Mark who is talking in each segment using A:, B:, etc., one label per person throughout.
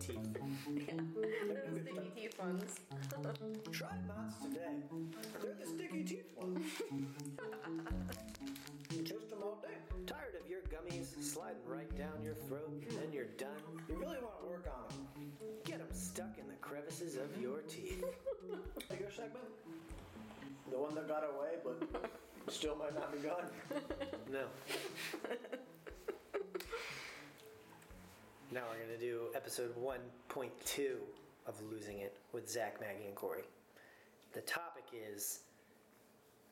A: teeth.
B: Those sticky teeth ones.
A: Try knots today. They're the sticky teeth ones. Toast them all day. Tired of your gummies sliding right down your throat and then you're done? You really want to work on them. Get them stuck in the crevices of your teeth. Your segment? The one that got away but still might not be gone? No. Now we're going to do episode 1.2 of Losing It with Zach, Maggie, and Corey. The topic is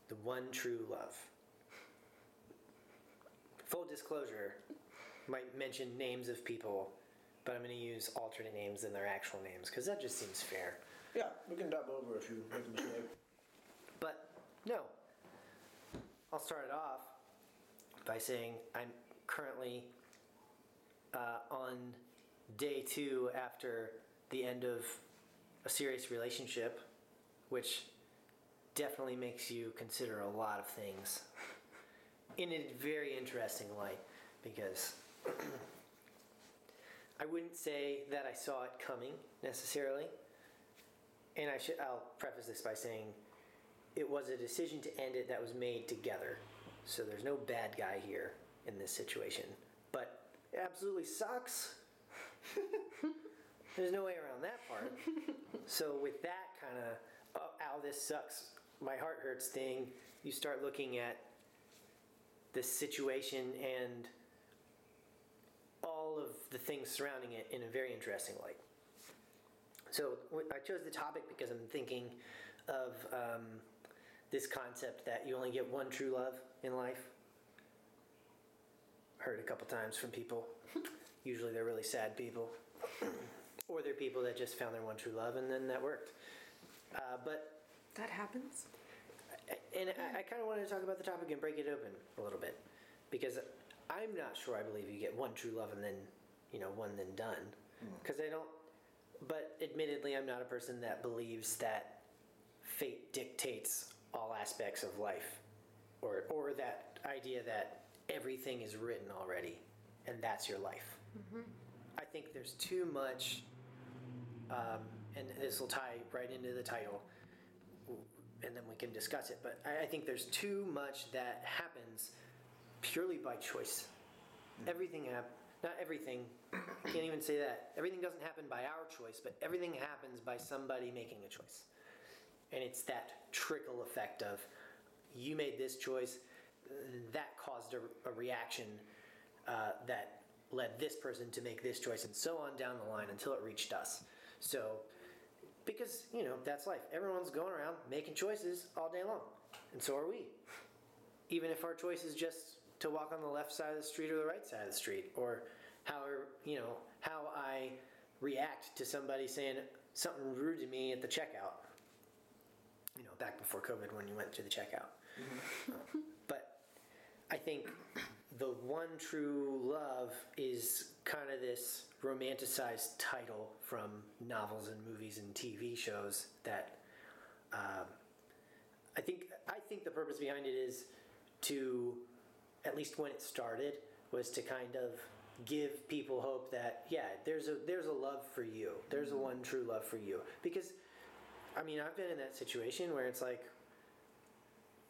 A: the one true love. Full disclosure, might mention names of people, but I'm going to use alternate names than their actual names because that just seems fair.
C: Yeah, we can dub over if you make a mistake.
A: But no, I'll start it off by saying I'm currently uh, on day two after the end of a serious relationship, which definitely makes you consider a lot of things in a very interesting light because I wouldn't say that I saw it coming necessarily. And I should I'll preface this by saying it was a decision to end it that was made together. So there's no bad guy here in this situation. Absolutely sucks. there's no way around that part. so with that kind of oh, ow this sucks, my heart hurts thing, you start looking at this situation and all of the things surrounding it in a very interesting light. So I chose the topic because I'm thinking of um, this concept that you only get one true love in life. Heard a couple times from people. Usually they're really sad people, or they're people that just found their one true love and then that worked. Uh, but
B: That happens.
A: and I, I kind of wanted to talk about the topic and break it open a little bit because I'm not sure I believe you get one true love and then you know one then done because I don't. But admittedly, I'm not a person that believes that fate dictates all aspects of life, or or that idea that everything is written already and that's your life. I think there's too much, um, and this will tie right into the title and then we can discuss it. But I, I think there's too much that happens purely by choice. Everything hap- not everything. Can't even say that. Everything doesn't happen by our choice, but everything happens by somebody making a choice. And it's that trickle effect of you made this choice, that caused a, a reaction uh, that led this person to make this choice, and so on down the line until it reached us. So because you know that's life. Everyone's going around making choices all day long and so are we. Even if our choice is just to walk on the left side of the street or the right side of the street or how you know how i react to somebody saying something rude to me at the checkout. You know back before covid when you went to the checkout. But i think the one true love is kind of this romanticized title from novels and movies and TV shows that um, I think I think the purpose behind it is to at least when it started was to kind of give people hope that yeah there's a there's a love for you. There's a one true love for you. Because I mean I've been in that situation where it's like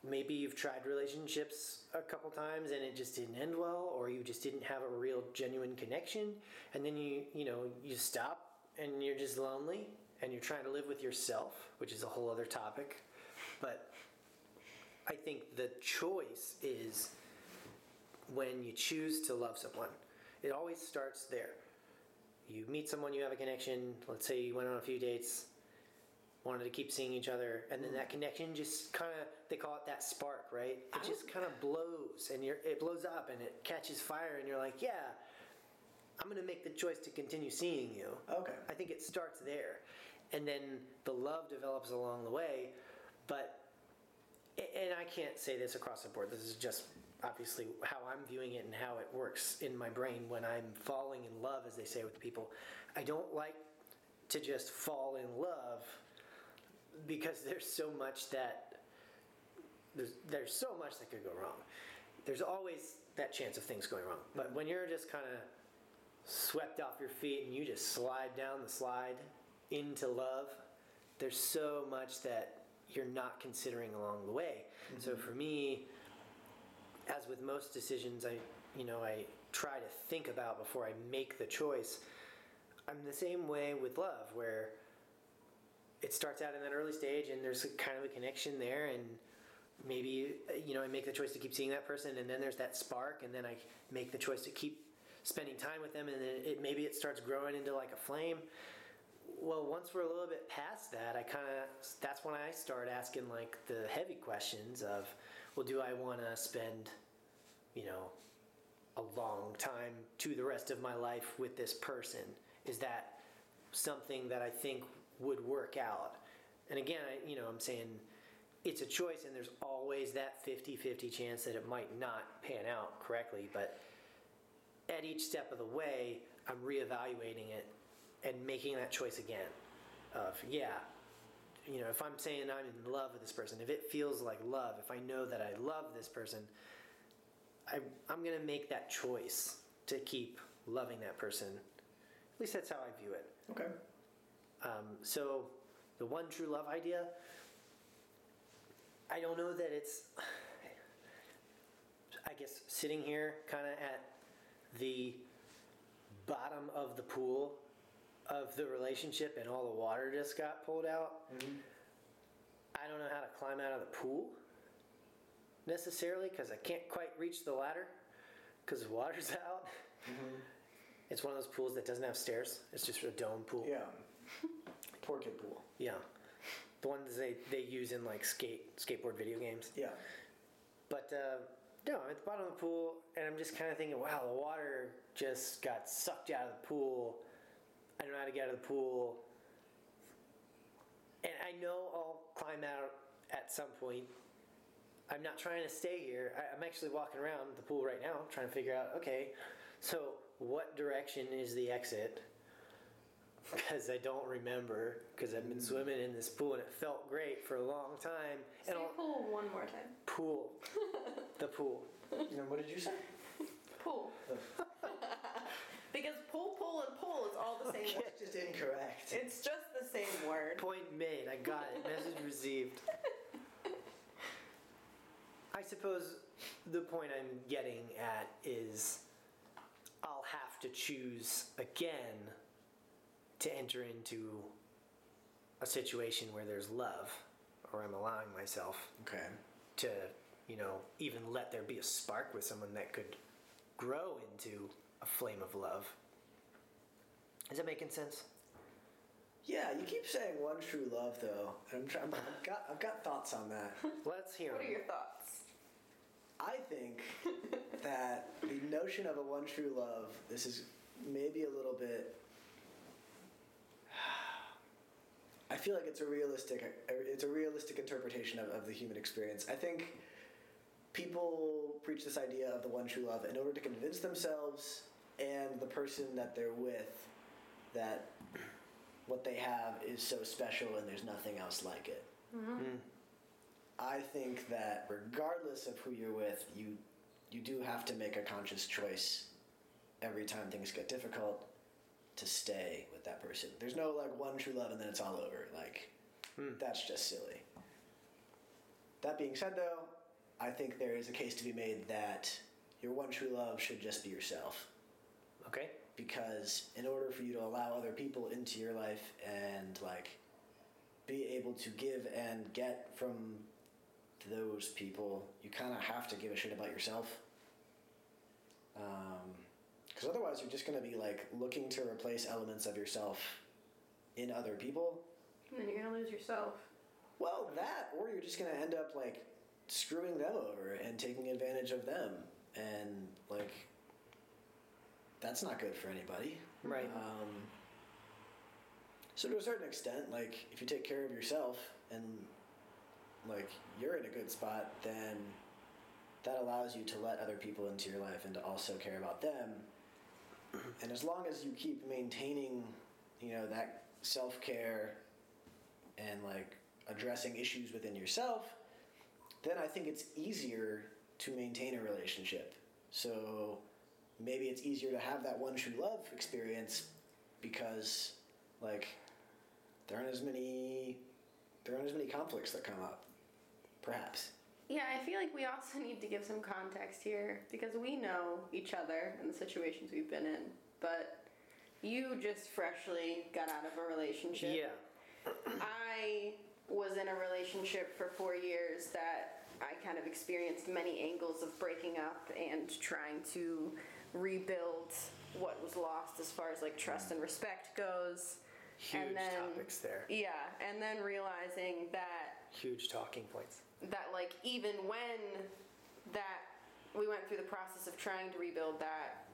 A: maybe you've tried relationships a couple times and it just didn't end well or you just didn't have a real genuine connection and then you you know you stop and you're just lonely and you're trying to live with yourself which is a whole other topic. But i think the choice is when you choose to love someone. It always starts there. You meet someone you have a connection. Let's say you went on a few dates wanted to keep seeing each other. And then mm. that connection just kind of they call it that spark right? It just oh. kind of blows and you're it blows up and it catches fire and you're like yeah i'm gonna make the choice to continue seeing you.
C: Okay.
A: i think it starts there. And then the love develops along the way but and i can't say this across the board. This is just obviously how i'm viewing it and how it works in my brain when i'm falling in love as they say with people. I don't like to just fall in love because there's so much that there's, there's so much that could go wrong. There's always that chance of things going wrong. But when you're just kind of swept off your feet and you just slide down the slide into love, there's so much that you're not considering along the way. So mm-hmm. for me, as with most decisions, I you know I try to think about before I make the choice. I'm the same way with love, where it starts out in that early stage, and there's kind of a connection there, and maybe you know I make the choice to keep seeing that person, and then there's that spark, and then I make the choice to keep spending time with them, and then it maybe it starts growing into like a flame. Well, once we're a little bit past that, I kind of that's when I start asking like the heavy questions of, well, do I want to spend, you know, a long time to the rest of my life with this person? Is that something that I think would work out? And again, I, you know, I'm saying it's a choice, and there's always that 50 50 chance that it might not pan out correctly. But at each step of the way, I'm reevaluating it and making that choice again of, yeah, you know, if I'm saying I'm in love with this person, if it feels like love, if I know that I love this person, I, I'm going to make that choice to keep loving that person. At least that's how I view it.
C: Okay.
A: Um, so, the one true love idea, I don't know that it's, I guess, sitting here kind of at the bottom of the pool of the relationship and all the water just got pulled out. I don't know how to climb out of the pool necessarily because I can't quite reach the ladder because the water's out. It's one of those pools that doesn't have stairs. It's just a dome pool.
C: Yeah. Poor pool.
A: Yeah. The ones they, they use in like skate skateboard video games.
C: Yeah.
A: But uh, no, I'm at the bottom of the pool and I'm just kind of thinking, wow, the water just got sucked out of the pool. I don't know how to get out of the pool. And I know I'll climb out at some point. I'm not trying to stay here. I, I'm actually walking around the pool right now trying to figure out okay, so what direction is the exit? Because I don't remember, because I've been hmm. swimming in this pool and it felt great for a long time.
B: Say
A: And I'll,
B: pool one more time.
A: pool, the pool.
C: And what did you say?
B: Pool. because pool, pool, and pool is all the same word.
C: It's just incorrect.
B: It's just the same word.
A: Point made. I got it. Message received. I suppose the point I'm getting at is I'll have to choose again to enter into a situation where there's love, or I'm allowing myself
C: Okay.
A: to, you know, even let there be a spark with someone that could grow into a flame of love. Is that making sense?
C: Yeah, you keep saying one true love though. and I'm trying. I've got. I've got thoughts on that.
A: Let's hear
B: What are
A: 'em.
B: your thoughts?
C: I think that the notion of a one true love. This is maybe a little bit. I feel like it's a realistic. It's a realistic interpretation of, of the human experience. I think people preach this idea of the one true love in order to convince themselves and the person that they're with that what they have is so special and there's nothing else like it. Mm-hmm. Hmm. I think that regardless of who you're with, you you do have to make a conscious choice every time things get difficult to stay with that person. There's no like one true love and then it's all over. Like hmm. that's just silly. That being said though, I think there is a case to be made that your one true love should just be yourself
A: Okay.
C: because in order for you to allow other people into your life and like be able to give and get from those people you kind of have to give a shit about yourself um, because otherwise you're just going to be like looking to replace elements of yourself in other people
B: And then you're gonna lose yourself.
C: well that or you're just going to end up like screwing them over and taking advantage of them and like that's not good for anybody
A: Right.
C: Um, so to a certain extent, like if you take care of yourself and like you're in a good spot, then that allows you to let other people into your life and to also care about them. And as long as you keep maintaining, you know, that self care and like addressing issues within yourself, then I think it's easier to maintain a relationship. So maybe it's easier to have that one true love experience because like there aren't as many there aren't as many conflicts that come up perhaps
B: Yeah, I feel like we also need to give some context here because we know each other and the situations we've been in. But you just freshly got out of a relationship.
A: Yeah.
B: I was in a relationship for four years that I kind of experienced many angles of breaking up and trying to rebuild what was lost as far as like trust and respect goes.
A: Huge
B: and then,
A: topics there.
B: Yeah, and then realizing that
A: Huge talking points.
B: That like even when that we went through the process of trying to rebuild that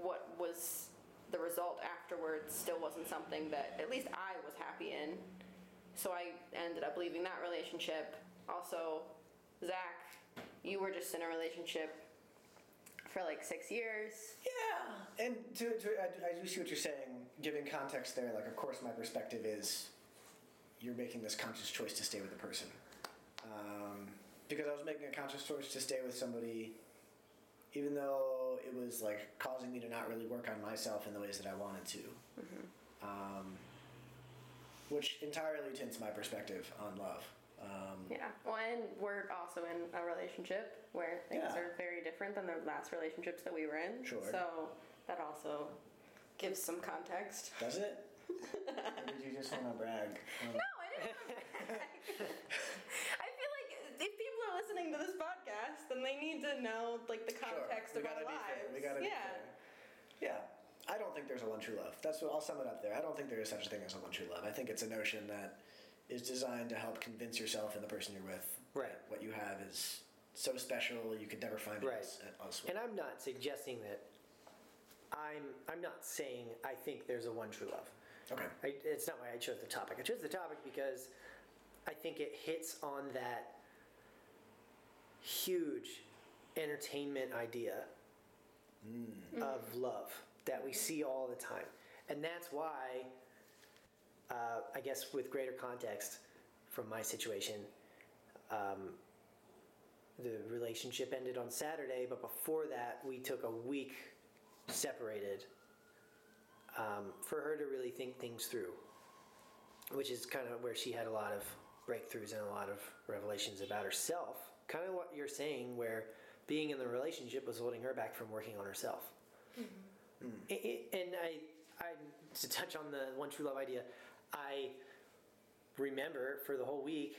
B: what was the result afterwards still wasn't something that at least I was happy in so I ended up leaving that relationship also Zach you were just in a relationship for like six years
C: Yeah, and to, to I, I do see what you're saying. Giving context there, like of course my perspective is you're making this conscious choice to stay with the person. Um, because I was making a conscious choice to stay with somebody, even though it was like causing me to not really work on myself in the ways that I wanted to. Um, which entirely tints my perspective on love. Um,
B: yeah well and we're also in a relationship where things
C: Yeah.
B: are very different than the last relationships that we were in
C: Sure.
B: so that also gives some context
C: Does it? or did you just want to brag? Um,
B: No, I didn't. I feel like if people are listening to this podcast, then they need to know like the context
C: Sure.
B: of
C: we
B: our
C: gotta be
B: lives.
C: Fair. We gotta be
B: yeah.
C: fair. Yeah. I don't think there's a one true love. That's what I'll sum it up there. I don't think there is such a thing as a one true love. I think it's a notion that is designed to help convince yourself and the person you're with
A: Right.
C: that what you have is so special you could never find it
A: Right.
C: else- uh, elsewhere.
A: And I'm not suggesting that. I'm I'm not saying I think there's a one true love.
C: okay.
A: I, it's not why I chose the topic. I chose the topic because I think it hits on that huge entertainment idea of love that we see all the time. And that's why, uh, I guess, with greater context from my situation, um, the relationship ended on Saturday, but before that, we took a week separated um, for her to really think things through, which is kind of where she had a lot of breakthroughs and a lot of revelations about herself. Kind of what you're saying, where being in the relationship was holding her back from working on herself. Mm-hmm. I- I- and I, I, to touch on the one true love idea, I remember for the whole week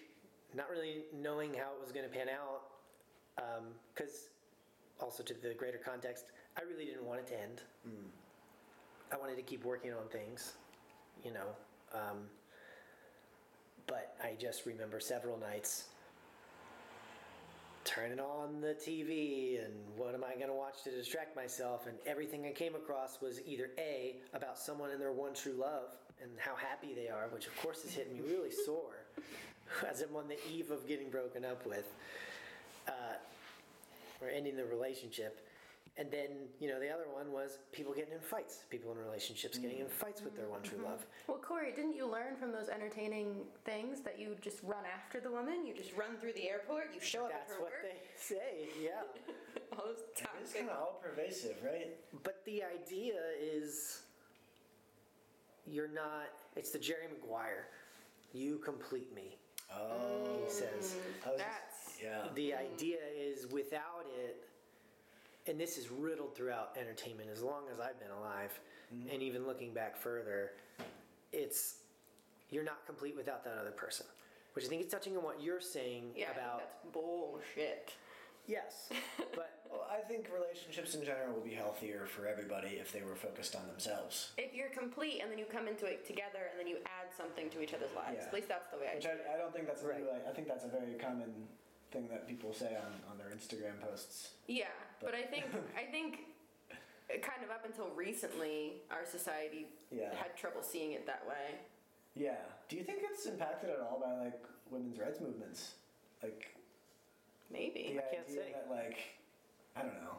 A: not really knowing how it was going to pan out, um, because also to the greater context, I really didn't want it to end. Mm. I wanted to keep working on things, you know. Um, but I just remember several nights turning on the TV and what am I going to watch to distract myself? And everything I came across was either A, about someone in their one true love and how happy they are, which of course is hitting me really sore as I'm on the eve of getting broken up with uh, or ending the relationship. And then, you know, the other one was people getting in fights, people in relationships getting in mm. fights with their one true mm-hmm. love.
B: Well, Corey, didn't you learn from those entertaining things that you just run after the woman? You just run through the airport. You show up
A: That's
B: at her
A: what
B: work.
A: they say, yeah.
B: All those
C: It's kind of all pervasive, right?
A: But the idea is you're not, it's the Jerry Maguire. You complete me,
C: Oh,
A: he says.
C: Mm.
B: That's-
C: just, yeah.
A: The mm. idea is without it, and this is riddled throughout entertainment as long as I've been alive, mm-hmm. and even looking back further, it's you're not complete without that other person. Which I think is touching on what you're saying
B: Yeah, I think
A: about
B: that's bullshit.
A: yes, but
C: Well, I think relationships in general will be healthier for everybody if they were focused on themselves.
B: If you're complete and then you come into it together and then you add something to each other's lives.
C: Yeah.
B: At least that's the way I
C: Which
B: see.
C: I, I don't think that's a
A: Right.
C: new, I think that's a very common thing that people say on, on their Instagram posts.
B: Yeah, but I think I think kind of up until recently, our society
C: Yeah.
B: had trouble seeing it that way.
C: Yeah. Do you think it's impacted at all by like women's rights movements? Like
B: Maybe.
C: the
A: I can't
C: idea
A: say.
C: that like I don't know.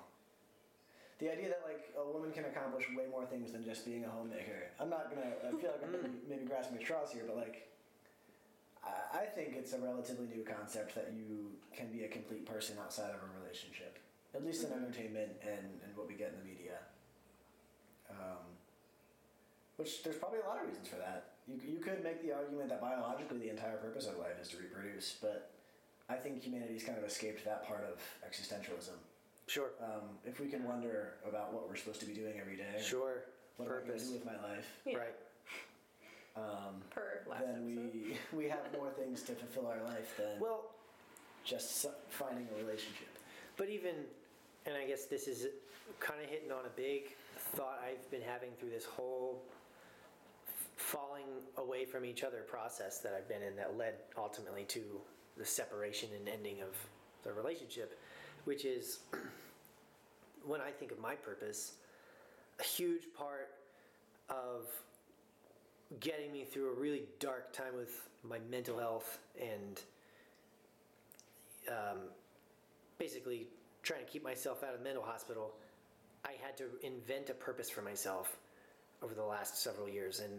C: The idea that like a woman can accomplish way more things than just being a homemaker. I'm not gonna. I feel like I'm mm. maybe, maybe grasping at straws here, but like, I, I think it's a relatively new concept that you can be a complete person outside of a relationship, at least in entertainment and, and what we get in the media. Um, which there's probably a lot of reasons for that. You, you could make the argument that biologically the entire purpose of life is to reproduce, but I think humanity's kind of escaped that part of existentialism.
A: Sure.
C: Um, if we can wonder about what we're supposed to be doing every day,
A: Sure.
C: what am I going to
A: Purpose.
C: do with my life,
B: Yeah.
A: Right.
C: Um,
B: Per last
C: then
B: episode.
C: we we have more things to fulfill our life than
A: Well,
C: just finding a relationship.
A: But even, and I guess this is kind of hitting on a big thought I've been having through this whole falling away from each other process that I've been in that led ultimately to the separation and ending of the relationship, which is when I think of my purpose, a huge part of getting me through a really dark time with my mental health and um, basically trying to keep myself out of the mental hospital, I had to invent a purpose for myself over the last several years, and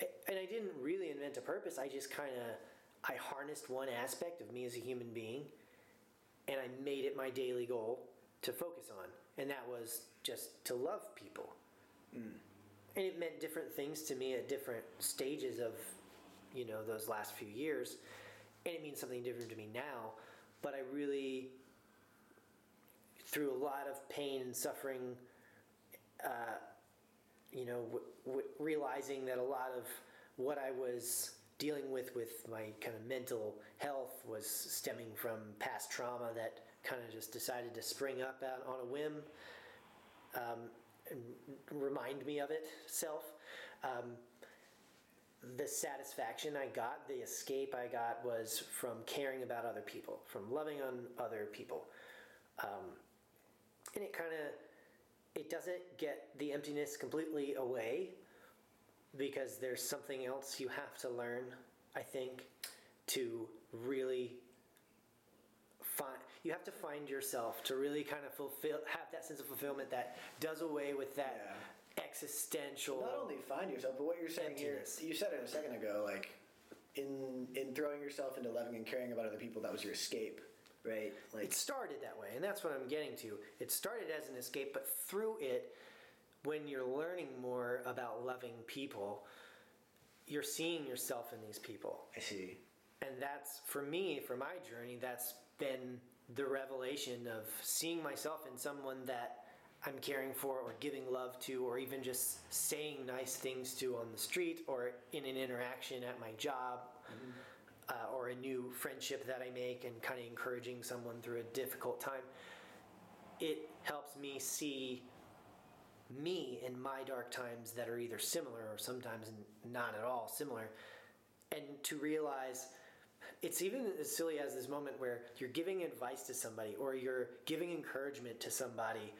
A: I, and I didn't really invent a purpose. I just kind of I harnessed one aspect of me as a human being, and I made it my daily goal to focus on, and that was just to love people. And it meant different things to me at different stages of, you know, those last few years, and it means something different to me now. But I really, through a lot of pain and suffering, uh, you know, w- w- realizing that a lot of what I was dealing with with my kind of mental health was stemming from past trauma that kind of just decided to spring up out on a whim um, remind me of it self. Um, the satisfaction I got, the escape I got was from caring about other people, from loving on other people. Um, and it kind of it doesn't get the emptiness completely away because there's something else you have to learn, I think, to really you have to find yourself to really kind of fulfill have that sense of fulfillment that does away with that existential
C: Not only find yourself, but what you're saying
A: Emptiness.
C: here, you said it a second ago, like in in throwing yourself into loving and caring about other people, that was your escape, right? Like
A: It started that way, and that's what I'm getting to. It started as an escape, but through it, when you're learning more about loving people, you're seeing yourself in these people.
C: I see.
A: And that's, for me, for my journey, that's been the revelation of seeing myself in someone that I'm caring for or giving love to, or even just saying nice things to on the street or in an interaction at my job. Uh, or a new friendship that I make and kind of encouraging someone through a difficult time, it helps me see me in my dark times that are either similar or sometimes not at all similar. And to realize it's even as silly as this moment where you're giving advice to somebody or you're giving encouragement to somebody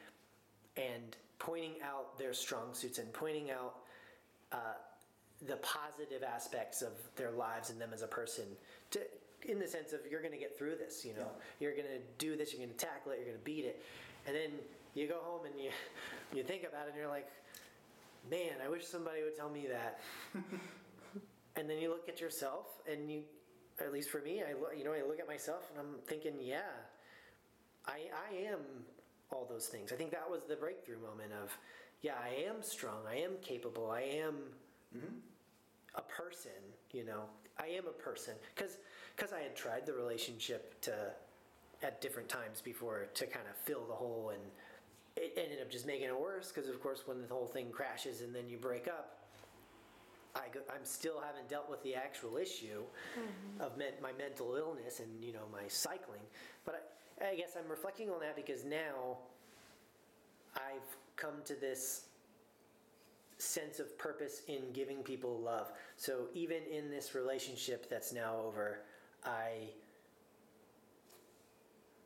A: and pointing out their strong suits and pointing out uh, the positive aspects of their lives and them as a person to in the sense of you're going to get through this you know? You're going to do this you're going to tackle it you're going to beat it. And then you go home and you you think about it and you're like man i wish somebody would tell me that. And then you look at yourself and you at least for me i look you know i look at myself and i'm thinking yeah i i am all those things. I think that was the breakthrough moment of yeah i am strong i am capable i am mm-hmm. a person you know i am a person. Because because i had tried the relationship to at different times before to kind of fill the hole and it ended up just making it worse because of course when the whole thing crashes and then you break up I go, I'm still haven't dealt with the actual issue mm-hmm. of men, my mental illness and you know my cycling, but I, I guess I'm reflecting on that because now I've come to this sense of purpose in giving people love. So even in this relationship that's now over, I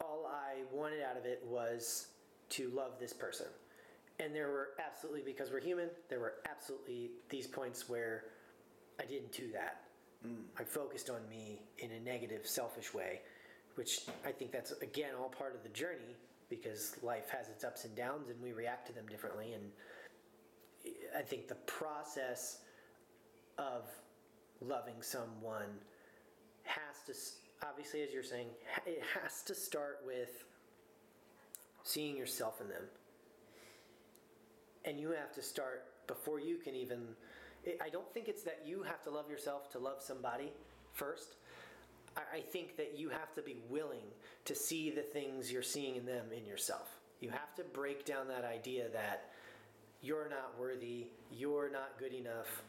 A: all I wanted out of it was to love this person. And there were absolutely, because we're human, there were absolutely these points where I didn't do that. Mm. I focused on me in a negative, selfish way, which I think that's, again, all part of the journey because life has its ups and downs and we react to them differently. And I think the process of loving someone has to, obviously, as you're saying, it has to start with seeing yourself in them. And you have to start before you can even. I don't think it's that you have to love yourself to love somebody first. I think that you have to be willing to see the things you're seeing in them in yourself. You have to break down that idea that you're not worthy, you're not good enough,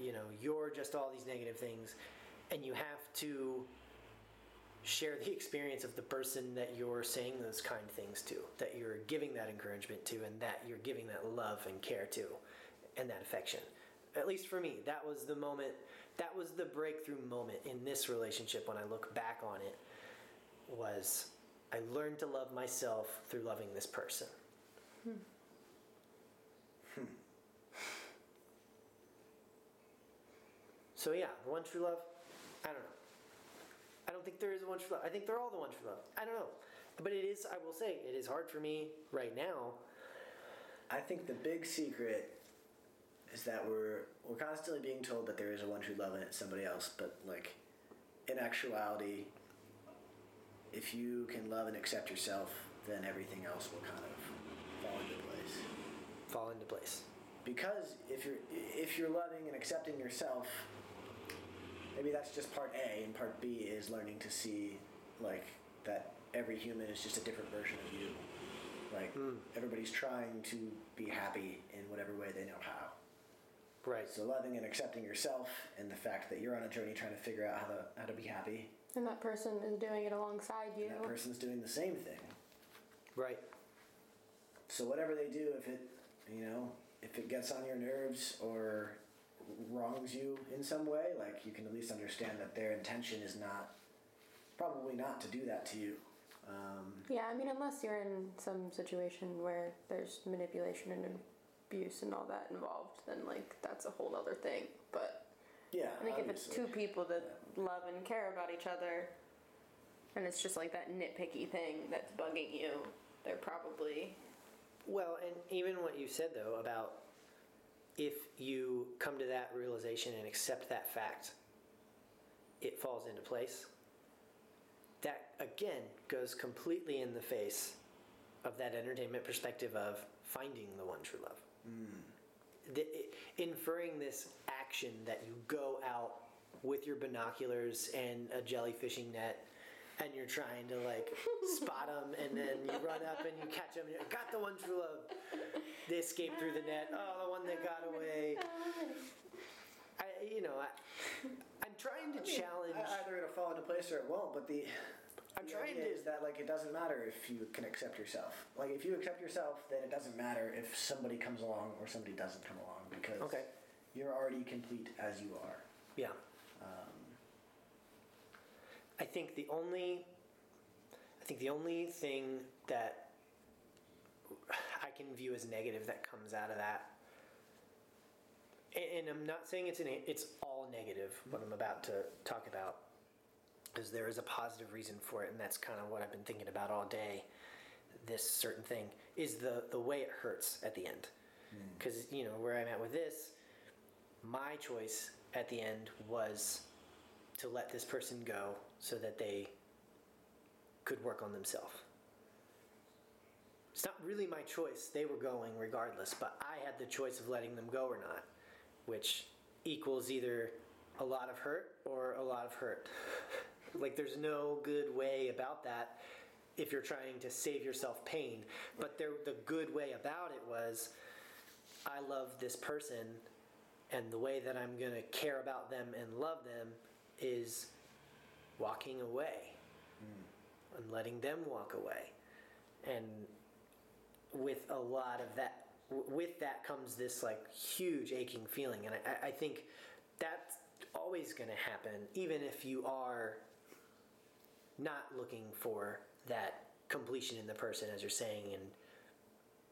A: you know, you're just all these negative things. And you have to share the experience of the person that you're saying those kind things to, that you're giving that encouragement to, and that you're giving that love and care to, and that affection. At least for me, that was the moment, that was the breakthrough moment in this relationship when I look back on it, was I learned to love myself through loving this person. Hmm. Hmm. So yeah, the one true love, I don't know. I don't think there is a one true love. I think they're all the one true love. I don't know. But it is, I will say, it is hard for me right now.
C: I think the big secret is that we're we're constantly being told that there is a one true love and it's somebody else, but like in actuality, if you can love and accept yourself, then everything else will kind of fall into place.
A: Fall into place.
C: Because if you're if you're loving and accepting yourself, maybe that's just part A, and part B is learning to see like that every human is just a different version of you. Like hmm. everybody's trying to be happy in whatever way they know how.
A: Right.
C: So loving and accepting yourself and the fact that you're on a journey trying to figure out how to how to be happy.
B: And that person is doing it alongside you.
C: And that person's doing the same thing.
A: Right.
C: So whatever they do, if it you know, if it gets on your nerves or wrongs you in some way, like you can at least understand that their intention is not probably not to do that to you. Um,
B: Yeah, I mean, unless you're in some situation where there's manipulation and abuse and all that involved, then like that's a whole other thing. But
C: yeah,
B: I think if it's two people that love and care about each other, and it's just like that nitpicky thing that's bugging you, they're probably
A: Well, and even what you said though about if you come to that realization and accept that fact, it falls into place. That again goes completely in the face of that entertainment perspective of finding the one true love. Hmm. The, inferring this action that you go out with your binoculars and a jellyfishing net and you're trying to like spot them and then you run up and you catch them and you got the one true love they escaped through the net oh the one that got oh away I, you know I, i'm trying to challenge
C: Either it'll fall into place or it won't. But the
A: I'm
C: the
A: trying
C: idea
A: to-
C: is that like it doesn't matter if you can accept yourself. Like if you accept yourself, then it doesn't matter if somebody comes along or somebody doesn't come along because
A: Okay.
C: you're already complete as you are.
A: yeah I think the only I think the only thing that I can view as negative that comes out of that and, I'm not saying it's an, it's all negative what I'm about to talk about because there is a positive reason for it and that's kind of what I've been thinking about all day this certain thing is the the way it hurts at the end. Hmm. Because you know where I'm at with this my choice at the end was to let this person go so that they could work on themselves. It's not really my choice. They were going regardless, but I had the choice of letting them go or not, which equals either a lot of hurt or a lot of hurt. like there's no good way about that if you're trying to save yourself pain. But there, the good way about it was I love this person and the way that I'm going to care about them and love them is walking away hmm. and letting them walk away. And with a lot of that, with that comes this like huge aching feeling. And I- I, think that's always going to happen, even if you are not looking for that completion in the person, as you're saying, and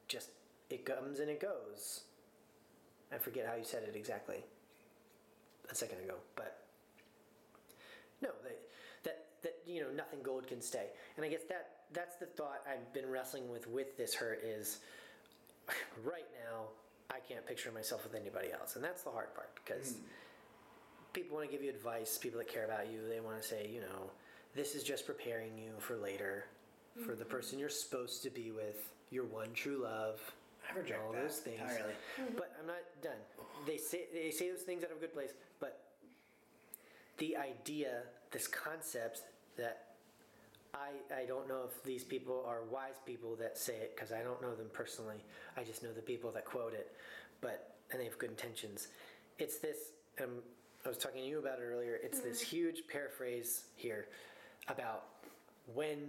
A: just it comes and it goes. I forget how you said it exactly a second ago, but no, that that that you know nothing gold can stay, and I guess that that's the thought I've been wrestling with with this hurt is right now I can't picture myself with anybody else, and that's the hard part because hmm. people want to give you advice, people that care about you, they want to say you know this is just preparing you for later, for the mm-hmm. person you're supposed to be with, your one true love,
C: I reject
A: all those things.
C: entirely. Mm-hmm.
A: But I'm not done. They say they say those things out of a good place, but the idea, this concept that I I don't know if these people are wise people that say it because I don't know them personally. I just know the people that quote it, but and they have good intentions. It's this. Um, I was talking to you about it earlier. It's this huge paraphrase here about when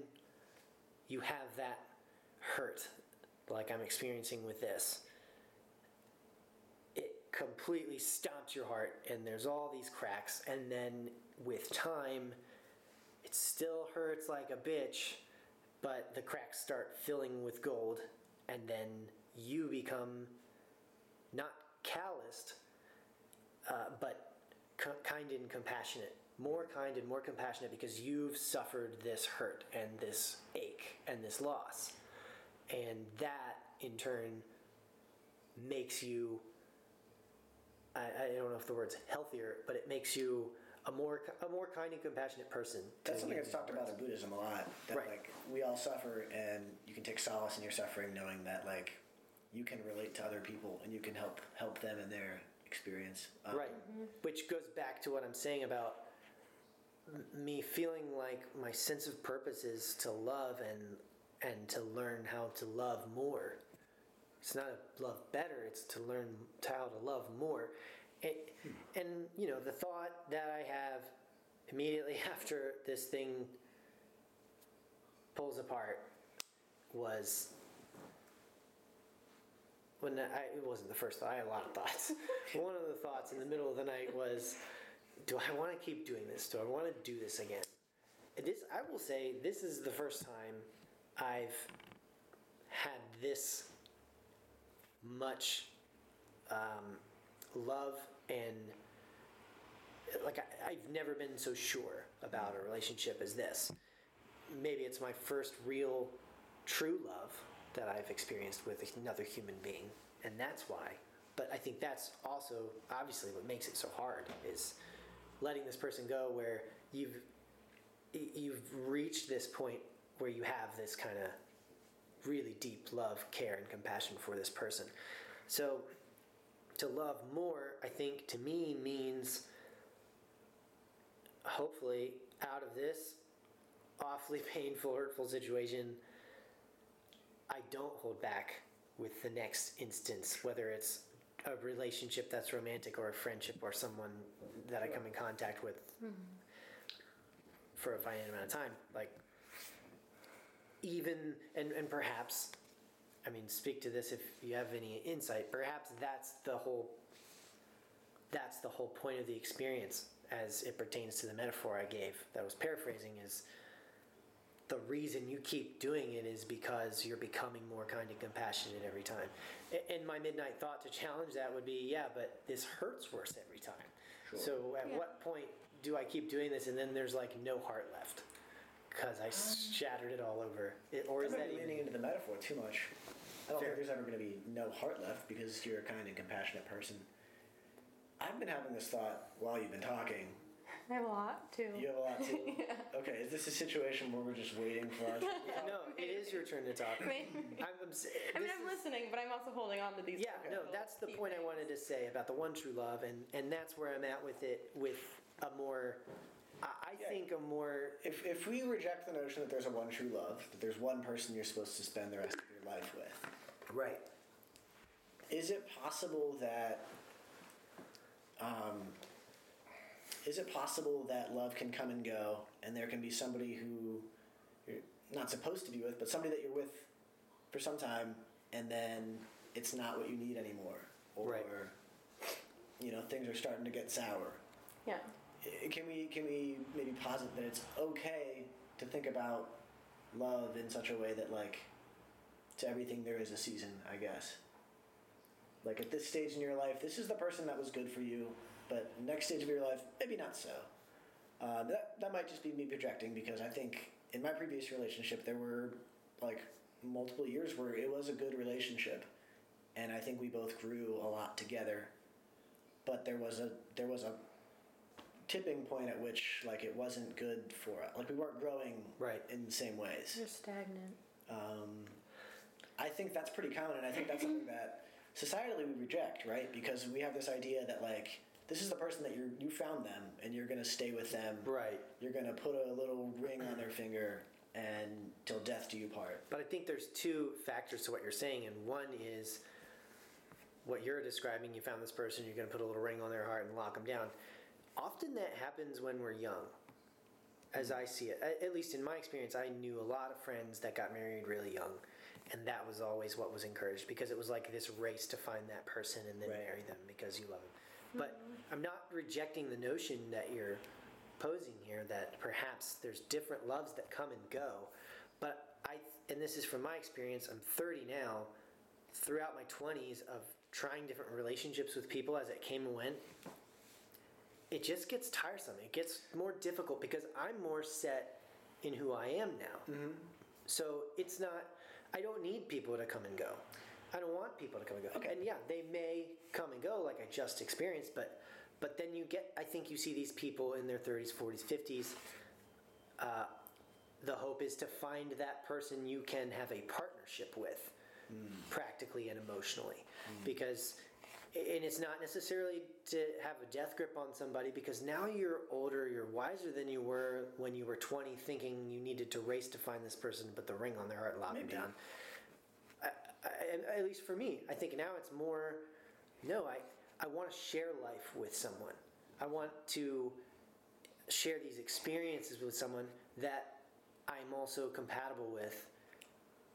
A: you have that hurt, like I'm experiencing with this it completely stomps your heart and there's all these cracks and then with time still hurts like a bitch but the cracks start filling with gold and then you become not calloused uh, but kind and compassionate more kind and more compassionate because you've suffered this hurt and this ache and this loss. And that in turn makes you I, I don't know if the word's healthier, but it makes you a more a more kind and compassionate person.
C: That's something
A: you.
C: that's talked about in Buddhism a lot. That
A: Right.
C: like we all suffer, and you can take solace in your suffering, knowing that like you can relate to other people and you can help help them in their experience. Um,
A: Right, which goes back to what I'm saying about me feeling like my sense of purpose is to love and and to learn how to love more. It's not to love better; it's to learn how to love more. It, and you know, the thought that I have immediately after this thing pulls apart was when I, it wasn't the first thought. I had a lot of thoughts. One of the thoughts in the middle of the night was, "Do I want to keep doing this? Do I want to do this again?" This I will say, this is the first time I've had this much um, love and like I, I've never been so sure about a relationship as this. Maybe it's my first real true love that I've experienced with another human being, and that's why. But I think that's also obviously what makes it so hard is letting this person go where you've you've reached this point where you have this kind of really deep love, care, and compassion for this person. So to love more, I think to me means hopefully out of this awfully painful, hurtful situation, I don't hold back with the next instance, whether it's a relationship that's romantic or a friendship or someone that I come in contact with mm-hmm. for a finite amount of time. Like, even, and, and perhaps, I mean, speak to this if you have any insight, perhaps that's the whole that's the whole point of the experience as it pertains to the metaphor I gave that I was paraphrasing is the reason you keep doing it is because you're becoming more kind and compassionate every time. And my midnight thought to challenge that would be, yeah, but this hurts worse every time.
C: Sure.
A: So at
B: Yeah.
A: what point do I keep doing this and then there's like no heart left? Because I um. shattered it all over. It, or
C: I'm
A: is that
C: leaning
A: even,
C: into the metaphor too much. I don't
A: Fair.
C: think there's ever going to be no heart left because you're a kind and compassionate person. I've been having this thought while you've been talking.
B: I have a lot too.
C: You have a lot too. yeah. Okay, is this a situation where we're just waiting for our?
A: no, it is your turn to talk. I'm,
B: Maybe.
A: I'm, s-
B: I mean, I'm
A: is-
B: listening, but I'm also holding on to these.
A: Yeah, no, that's the
B: key
A: point I wanted to say about the one true love, and and that's where I'm at with it. With a more, I, I
C: Yeah.
A: think a more.
C: If, if we reject the notion that there's a one true love, that there's one person you're supposed to spend the rest of your life with,
A: Right.
C: is it possible that um, is it possible that love can come and go and there can be somebody who you're not supposed to be with but somebody that you're with for some time and then it's not what you need anymore or
A: Right.
C: you know things are starting to get sour
B: Yeah.
C: Can we can we maybe posit that it's okay to think about love in such a way that like to everything there is a season i guess like at this stage in your life this is the person that was good for you but next stage of your life maybe not so uh, that, that might just be me projecting because i think in my previous relationship there were like multiple years where it was a good relationship and i think we both grew a lot together but there was a there was a tipping point at which like it wasn't good for us. Like we weren't growing
A: Right.
C: in the same ways.
B: You're stagnant.
C: Um, I think that's pretty common, and I think that's something that societally we reject, right? Because we have this idea that like this is the person that you you found them, and you're gonna stay with them.
A: Right.
C: You're gonna put a little ring on their finger, and till death do you part.
A: But I think there's two factors to what you're saying, and one is what you're describing. You found this person, you're going to put a little ring on their heart and lock them down. Often that happens when we're young, as hmm. I see it. At least in my experience, I knew a lot of friends that got married really young, and that was always what was encouraged because it was like this race to find that person and then
C: Right.
A: marry them because you love them. But I'm not rejecting the notion that you're posing here that perhaps there's different loves that come and go. But I, and this is from my experience, I'm 30 now. Throughout my 20s of trying different relationships with people as it came and went, it just gets tiresome. It gets more difficult because I'm more set in who I am now. Mm-hmm. So it's not, I don't need people to come and go. I don't want people to come and go.
C: Okay.
A: And yeah, they may come and go like I just experienced, but but then you get, I think you see these people in their 30s, 40s, 50s. Uh, the hope is to find that person you can have a partnership with, practically and emotionally, because and it's not necessarily to have a death grip on somebody because now you're older, you're wiser than you were when you were 20, thinking you needed to race to find this person, put the ring on their heart and lock them down. I, I, at least for me, I think now it's more. No, I I want to share life with someone. I want to share these experiences with someone that I'm also compatible with,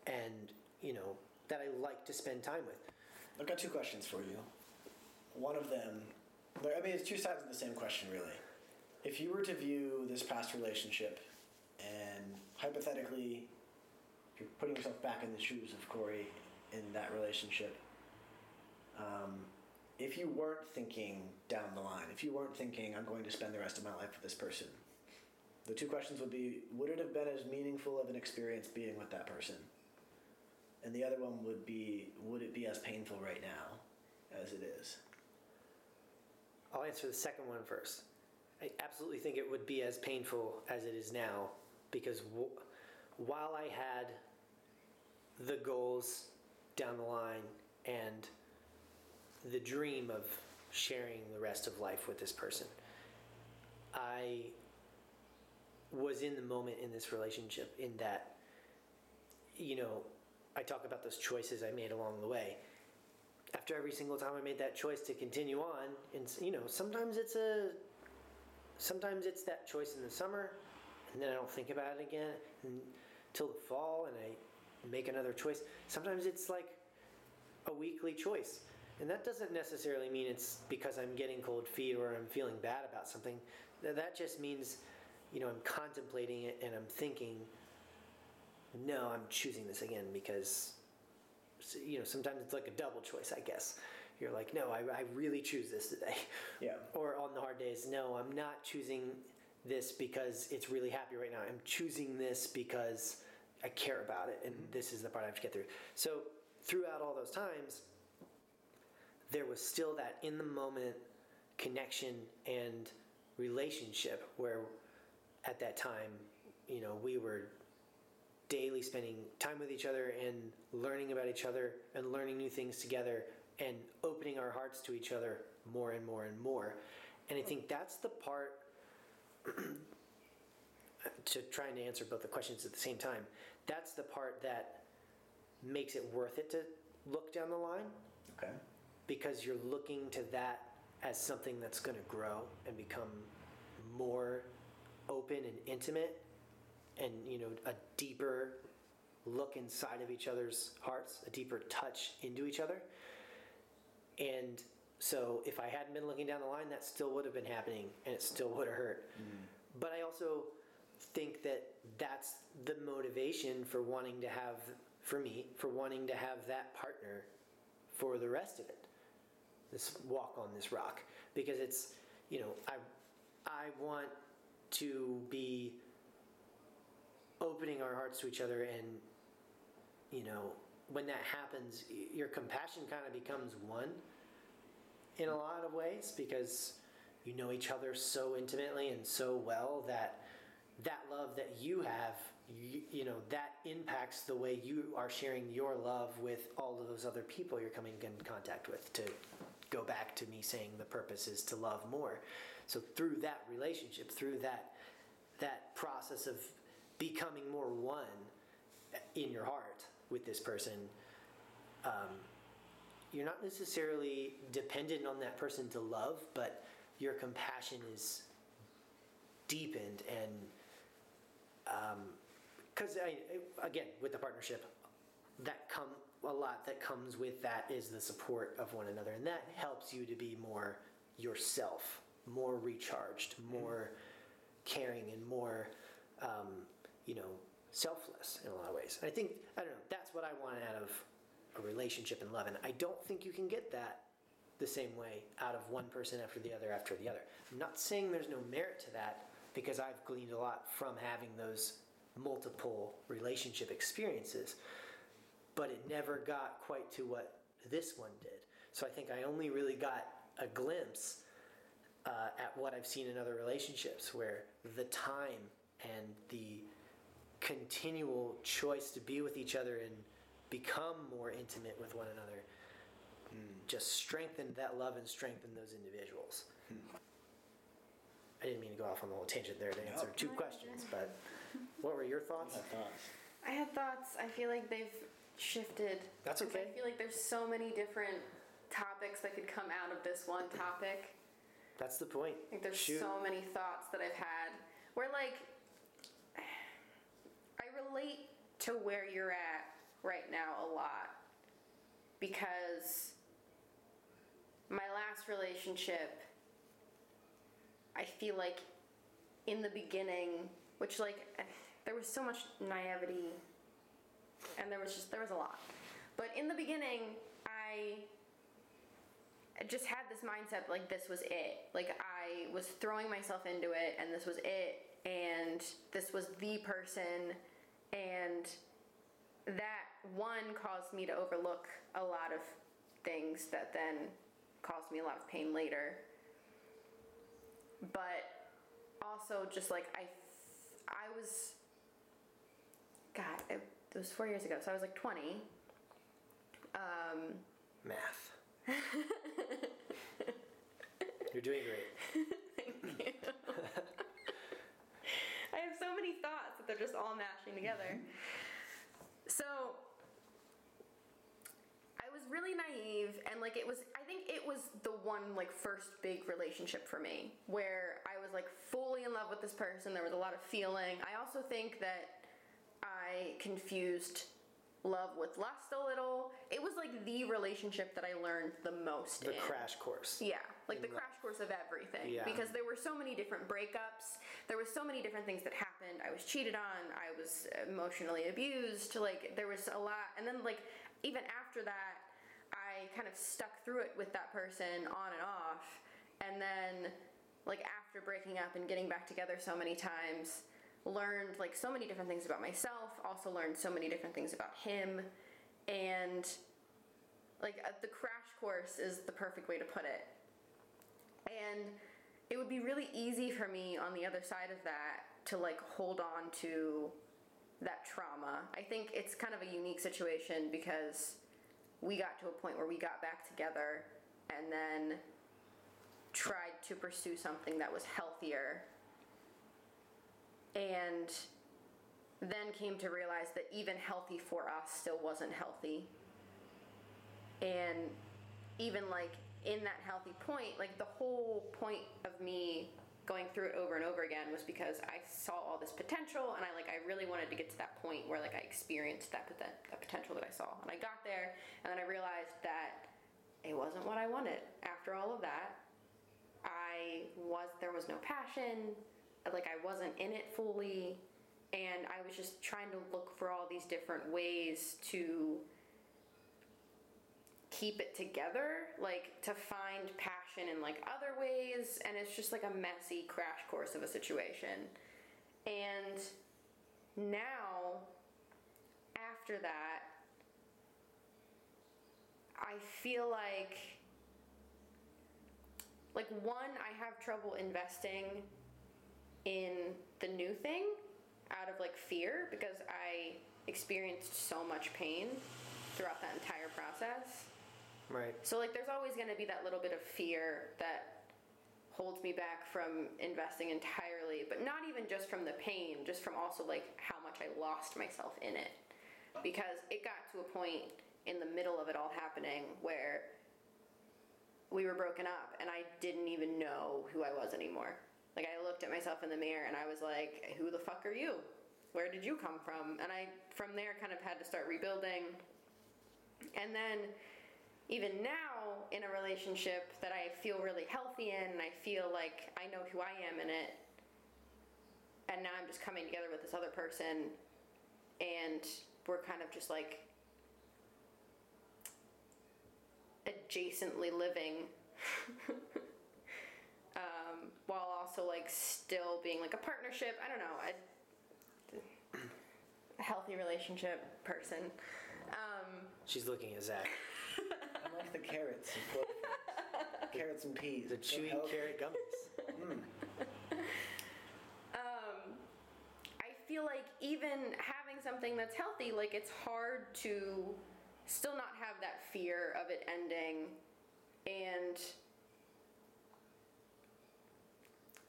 A: and you know that I like to spend time with.
C: I've got two questions for you. One of them, I mean, it's two sides of the same question, really. If you were to view this past relationship, and hypothetically, you're putting yourself back in the shoes of Corey in that relationship, um, if you weren't thinking down the line, if you weren't thinking, I'm going to spend the rest of my life with this person, the two questions would be Would it have been as meaningful of an experience being with that person? And the other one would be Would it be as painful right now as it is?
A: I'll answer the second one first. I absolutely think it would be as painful as it is now because w- while I had the goals down the line and the dream of sharing the rest of life with this person, I was in the moment in this relationship in that, you know, I talk about those choices I made along the way after every single time I made that choice to continue on, and you know, sometimes it's a, sometimes it's that choice in the summer, and then I don't think about it again until the fall, and I make another choice. Sometimes it's like a weekly choice, and that doesn't necessarily mean it's because I'm getting cold feet or I'm feeling bad about something. Th- That just means, you know, I'm contemplating it and I'm thinking, no, I'm choosing this again because you know, sometimes it's like a double choice, I guess. You're like, no, I, I really choose this today.
C: Yeah.
A: Or on the hard days, no, I'm not choosing this because it's really happy right now. I'm choosing this because I care about it and this is the part I have to get through. So throughout all those times, there was still that in the moment connection and relationship where at that time, you know, we were daily spending time with each other and learning about each other and learning new things together and opening our hearts to each other more and more and more. And I think that's the part to trying to answer both the questions at the same time. That's the part that makes it worth it to look down the line
C: Okay.
A: because you're looking to that as something that's going to grow and become more open and intimate and you know a deeper look inside of each other's hearts a deeper touch into each other. And so if i hadn't been looking down the line that still would have been happening and it still would have hurt. Mm-hmm. But i also think that that's the motivation for wanting to have for me for wanting to have that partner for the rest of it this walk on this rock. Because it's you know i i want to be opening our hearts to each other and you know when that happens your compassion kind of becomes one in a lot of ways because you know each other so intimately and so well that that love that you have you, you know that impacts the way you are sharing your love with all of those other people you're coming in contact with to go back to me saying the purpose is to love more. So through that relationship through that that process of becoming more one in your heart with this person um, you're not necessarily dependent on that person to love but your compassion is deepened and because I again with the partnership that come a lot that comes with that is the support of one another and that helps you to be more yourself more recharged more caring and more um, you know selfless in a lot of ways. And i think i don't know that's what i want out of a relationship and love. And i don't think you can get that the same way out of one person after the other after the other. I'm not saying there's no merit to that because i've gleaned a lot from having those multiple relationship experiences but it never got quite to what this one did. So i think i only really got a glimpse uh, at what I've seen in other relationships where the time and the continual choice to be with each other and become more intimate with one another hmm. just strengthen that love and strengthen those individuals. Hmm. I didn't mean to go off on the whole tangent there to answer two questions, but what were your thoughts?
B: I had thoughts. I feel like they've shifted.
A: That's
B: 'Cause I feel like there's so many different topics that could come out of this one topic.
A: That's the point.
B: Like there's
A: Shoot.
B: so many thoughts that I've had where like I relate to where you're at right now a lot because my last relationship I feel like in the beginning which like there was so much naivety and there was just there was a lot but in the beginning I I just had this mindset like this was it. Like I was throwing myself into it and this was it and this was the person and that one caused me to overlook a lot of things that then caused me a lot of pain later. But also just like I I was God, it, it was 4 years ago. So I was like 20. Um
A: Math. You're doing great.
B: I have so many thoughts that they're just all mashing together. So I was really naive and like it was I think it was the one like first big relationship for me where I was like fully in love with this person. There was a lot of feeling. I also think that I confused love with lust a little. It was like the relationship that I learned the most
A: The
B: in.
A: crash course.
B: Yeah, like the crash course of everything.
A: Yeah.
B: Because there were so many different breakups. There was so many different things that happened. I was cheated on. I was emotionally abused. Like there was a lot. And then like even after that, I kind of stuck through it with that person on and off. And then like after breaking up and getting back together so many times, learned like so many different things about myself. Also learned so many different things about him. And like uh, the crash course is the perfect way to put it. And it would be really easy for me on the other side of that to like hold on to that trauma. I think it's kind of a unique situation because we got to a point where we got back together and then tried to pursue something that was healthier and then came to realize that even healthy for us still wasn't healthy and even like in that healthy point like the whole point of me going through it over and over again was because i saw all this potential and i like i really wanted to get to that point where like i experienced that, that, that potential that i saw. And i got there and then i realized that it wasn't what i wanted. After all of that i was there was no passion like i wasn't in it fully and i was just trying to look for all these different ways to keep it together, like to find passion in like other ways, and it's just like a messy crash course of a situation. And now, after that, I feel like like one, I have trouble investing in the new thing out of like fear because I experienced so much pain throughout that entire process.
A: Right.
B: So like there's always going to be that little bit of fear that holds me back from investing entirely, but not even just from the pain, just from also like how much I lost myself in it. Because it got to a point in the middle of it all happening where we were broken up and I didn't even know who I was anymore. Like I looked at myself in the mirror and I was like, who the fuck are you? Where did you come from? And I from there kind of had to start rebuilding. And then even now in a relationship that I feel really healthy in and I feel like I know who I am in it. And now I'm just coming together with this other person and we're kind of just like adjacently living um, while also like still being like a partnership. I don't know. I, a healthy relationship person. Um,
A: She's looking at Zach.
C: I like the carrots. carrots and peas.
A: The
C: So
A: chewy
C: healthy.
A: carrot gummies.
B: um, I feel like even having something that's healthy, like it's hard to still not have that fear of it ending and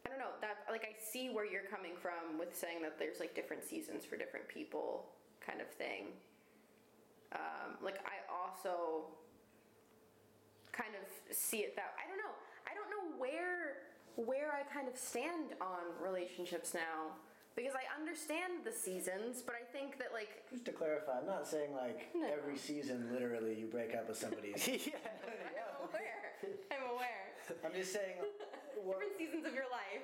B: I don't know that like I see where you're coming from with saying that there's like different seasons for different people kind of thing. Um, like I also kind of see it that I don't know. I don't know where where I kind of stand on relationships now because I understand the seasons, but I think that like
C: Just to clarify, I'm not saying like
B: No.
C: every season literally you break up with somebody.
A: yeah.
B: I'm aware. I'm aware.
C: I'm just saying. What,
B: Different seasons of your life,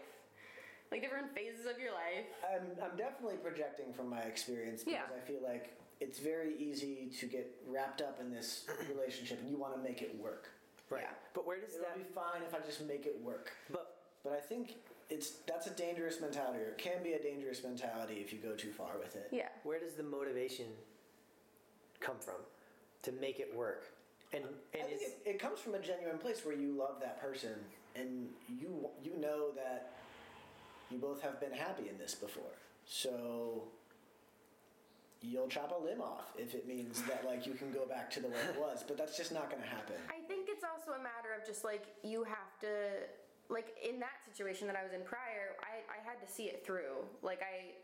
B: like different phases of your life.
C: I'm, I'm definitely projecting from my experience because
B: Yeah.
C: I feel like it's very easy to get wrapped up in this relationship and you want to make it work.
A: Right.
B: Yeah.
A: But where does
C: It'll
A: that?
C: be fine if I just make it work.
A: But
C: But I think it's that's a dangerous mentality, or it can be a dangerous mentality if you go too far with it.
B: Yeah.
A: where does the motivation come from to make it work? And
C: I
A: and
C: think it, it comes from a genuine place where you love that person and you you know that you both have been happy in this before. So you'll chop a limb off if it means that like you can go back to the way it was, but that's just not going to happen.
B: I think it's also a matter of just like you have to like in that situation that I was in prior, I, I had to see it through. Like I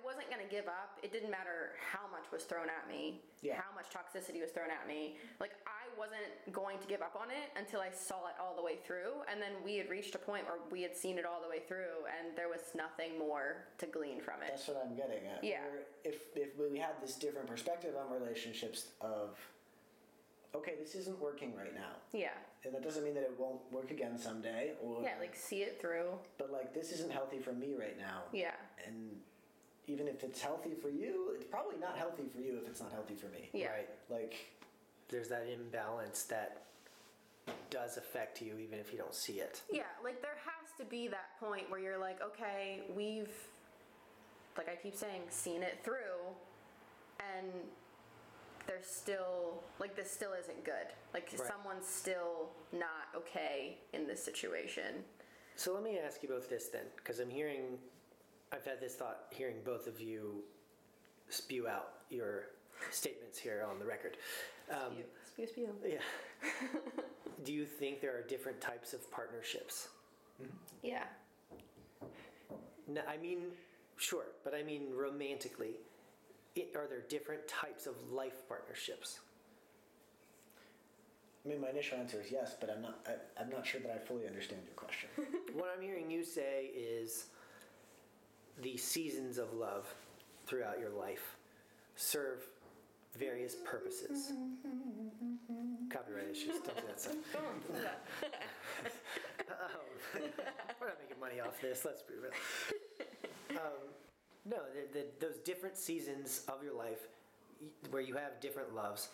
B: I wasn't gonna give up. It didn't matter how much was thrown at me,
C: Yeah.
B: how much toxicity was thrown at me. Like I wasn't going to give up on it until I saw it all the way through. And then we had reached a point where we had seen it all the way through and there was nothing more to glean from it.
C: That's what I'm getting at.
B: Yeah.
C: If if we had this different perspective on relationships of okay, this isn't working right now.
B: Yeah.
C: And that doesn't mean that it won't work again someday or
B: Yeah, like see it through.
C: but like this isn't healthy for me right now.
B: Yeah.
C: And even if it's healthy for you, it's probably not healthy for you if it's not healthy for me.
B: Yeah.
A: right,
C: Like
A: there's that imbalance that does affect you even if you don't see it.
B: Yeah, like there has to be that point where you're like, okay, we've, like I keep saying, seen it through, and there's still, like, this still isn't good. Like,
A: Right.
B: someone's still not okay in this situation.
A: So let me ask you both this then, because I'm hearing, I've had this thought hearing both of you spew out your statements here on the record. Um,
B: Spew, spew, spew.
A: yeah. Do you think there are different types of partnerships?
B: Yeah.
A: No, I mean, sure, but I mean romantically. It, are there different types of life partnerships?
C: I mean, my initial answer is yes, but I'm not. I, I'm not sure that I fully understand your question.
A: what I'm hearing you say is the seasons of love throughout your life serve various purposes. Copyright issues, don't do that stuff. Um, we're not making money off this, let's be real. Um, no, the, the, those different seasons of your life where you have different loves.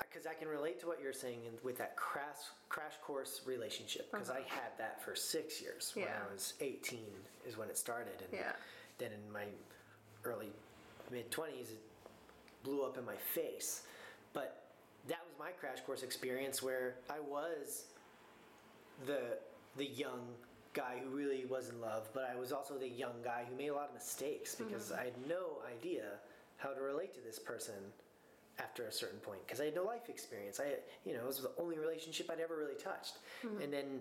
A: Because I can relate to what you're saying in, with that crash crash course relationship. Because I uh-huh. had that for six years. When
B: Yeah.
A: I was 18 is when it started, and
B: Yeah.
A: then in my early mid 20s, it blew up in my face. But that was my crash course experience where I was the the young guy who really was in love, but I was also the young guy who made a lot of mistakes because mm-hmm. I had no idea how to relate to this person after a certain point because I had no life experience. I, you know, it was the only relationship I'd ever really touched, hmm. and then,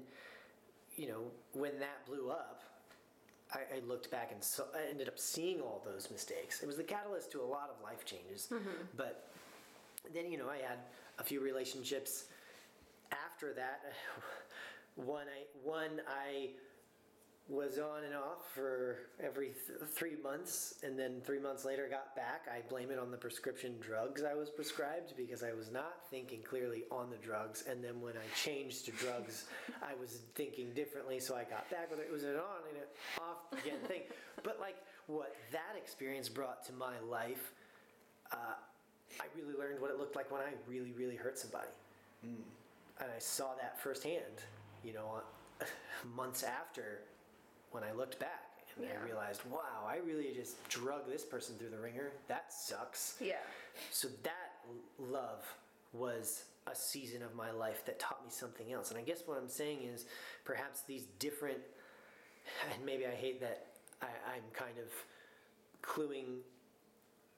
A: you know, when that blew up, I, I looked back and so I ended up seeing all those mistakes. It was the catalyst to a lot of life changes, mm-hmm. but then you know I had a few relationships after that. One I one I was on and off for every th- three months, and then three months later got back. I blame it on the prescription drugs I was prescribed because I was not thinking clearly on the drugs. And then when I changed to drugs, I was thinking differently, so I got back with it. It was an on and an off again thing. But like what that experience brought to my life, uh, I really learned what it looked like when I really, really hurt somebody and I saw that firsthand, you know, months after when I looked back and
B: Yeah.
A: I realized, wow, I really just drug this person through the wringer. That sucks.
B: Yeah.
A: So that love was a season of my life that taught me something else. And I guess what I'm saying is perhaps these different, and maybe I hate that I, I'm kind of cluing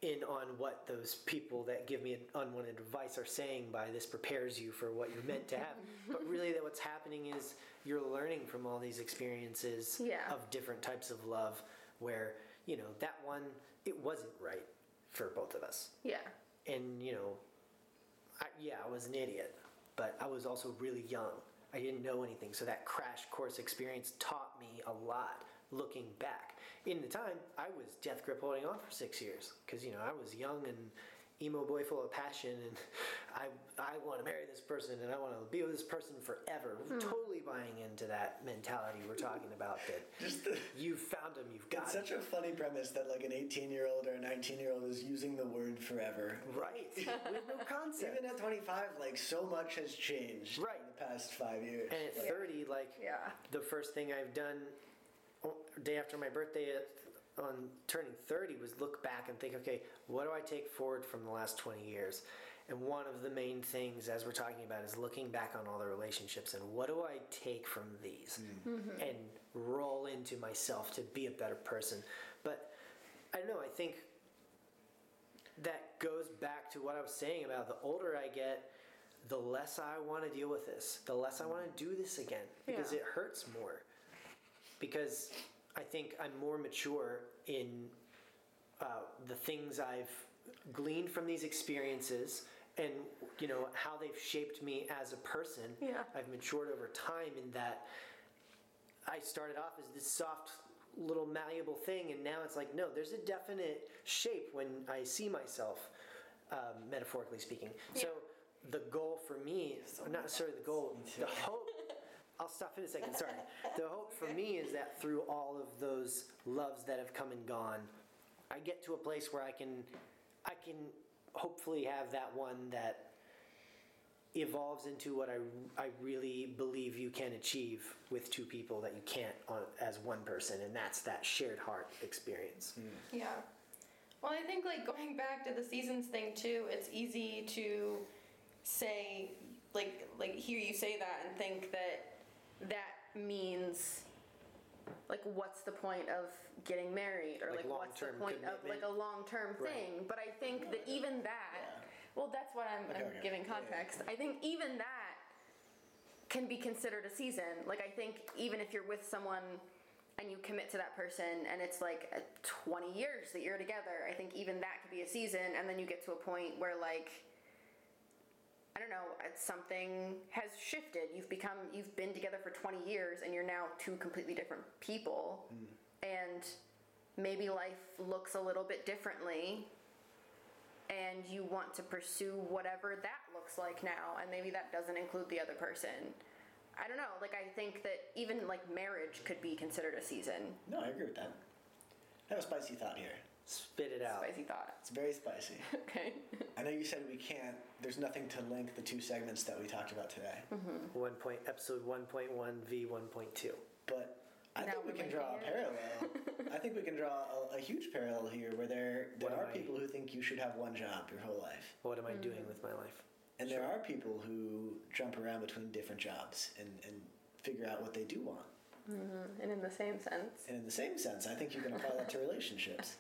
A: in on what those people that give me unwanted advice are saying by this prepares you for what you're meant to have. but really, that what's happening is you're learning from all these experiences
B: Yeah.
A: of different types of love where, you know, that one, it wasn't right for both of us.
B: Yeah.
A: And, you know, I, yeah, I was an idiot, but I was also really young. I didn't know anything. So that crash course experience taught me a lot looking back. In the time, I was death grip holding on for six years because, you know, I was young and emo boy full of passion and I, I want to marry this person and I want to be with this person forever. Hmm. Totally buying into that mentality we're talking about that
C: Just the,
A: you've found him, you've got
C: it's
A: him.
C: such a funny premise that like an 18 year old or a 19 year old is using the word forever.
A: Right. we have no concept.
C: Even at 25, like so much has changed
A: Right.
C: in the past five years.
A: And at 30, like,
B: Yeah.
A: the first thing I've done Oh, day after my birthday uh, on turning 30 was look back and think, okay, what do I take forward from the last 20 years? And one of the main things, as we're talking about, is looking back on all the relationships and what do I take from these mm. mm-hmm. Mm-hmm. and roll into myself to be a better person. But I don't know, I think that goes back to what I was saying about the older I get, the less I want to deal with this, the less I want to mm. do this again because
B: Yeah.
A: it hurts more. Because I think I'm more mature in uh, the things I've gleaned from these experiences and you know how they've shaped me as a person.
B: Yeah.
A: I've matured over time in that I started off as this soft little malleable thing, and now it's like, no, there's a definite shape when I see myself, um, metaphorically speaking. Yeah. So the goal for me, or not necessarily the goal, the hope. I'll stop in a second. Sorry. The hope for me is that through all of those loves that have come and gone, I get to a place where I can, I can hopefully have that one that evolves into what I, I really believe you can achieve with two people that you can't on, as one person, and that's that shared heart experience. Hmm.
B: Yeah. Well, I think like going back to the seasons thing too, it's easy to say like like hear you say that and think that that means like what's the point of getting married or
A: Like
B: like, what's the
A: long-term
B: point of like a long-term
A: Right.
B: thing but i think that even that well that's what i'm,
C: Okay,
B: I'm
C: okay.
B: giving
C: Yeah, yeah.
B: context i think even that can be considered a season. Like I think even if you're with someone and you commit to that person and it's like uh, 20 years that you're together, I think even that could be a season and then you get to a point where like I don't know, something has shifted. You've become you've been together for 20 years and you're now two completely different people. Hmm. And maybe life looks a little bit differently and you want to pursue whatever that looks like now and maybe that doesn't include the other person i don't know like i think that even like marriage could be considered a season
C: No, I agree with that. I have a spicy thought here.
A: Spit it out.
B: spicy thought
C: It's very spicy.
B: okay
C: I know you said we can't, there's nothing to link the two segments that we talked about today. Mm-hmm.
A: One point episode one point one v one point two.
C: But I
B: Now
C: think we can draw a parallel. I think we can draw a, a huge parallel here where there, there
A: What
C: are
A: am I-
C: people who think you should have one job your whole life.
A: What am I mm-hmm. doing with my life?
C: And there are people who jump around between different jobs and, and figure out what they do want. Mm-hmm.
B: And in the same sense.
C: And in the same sense, I think you can apply that to relationships.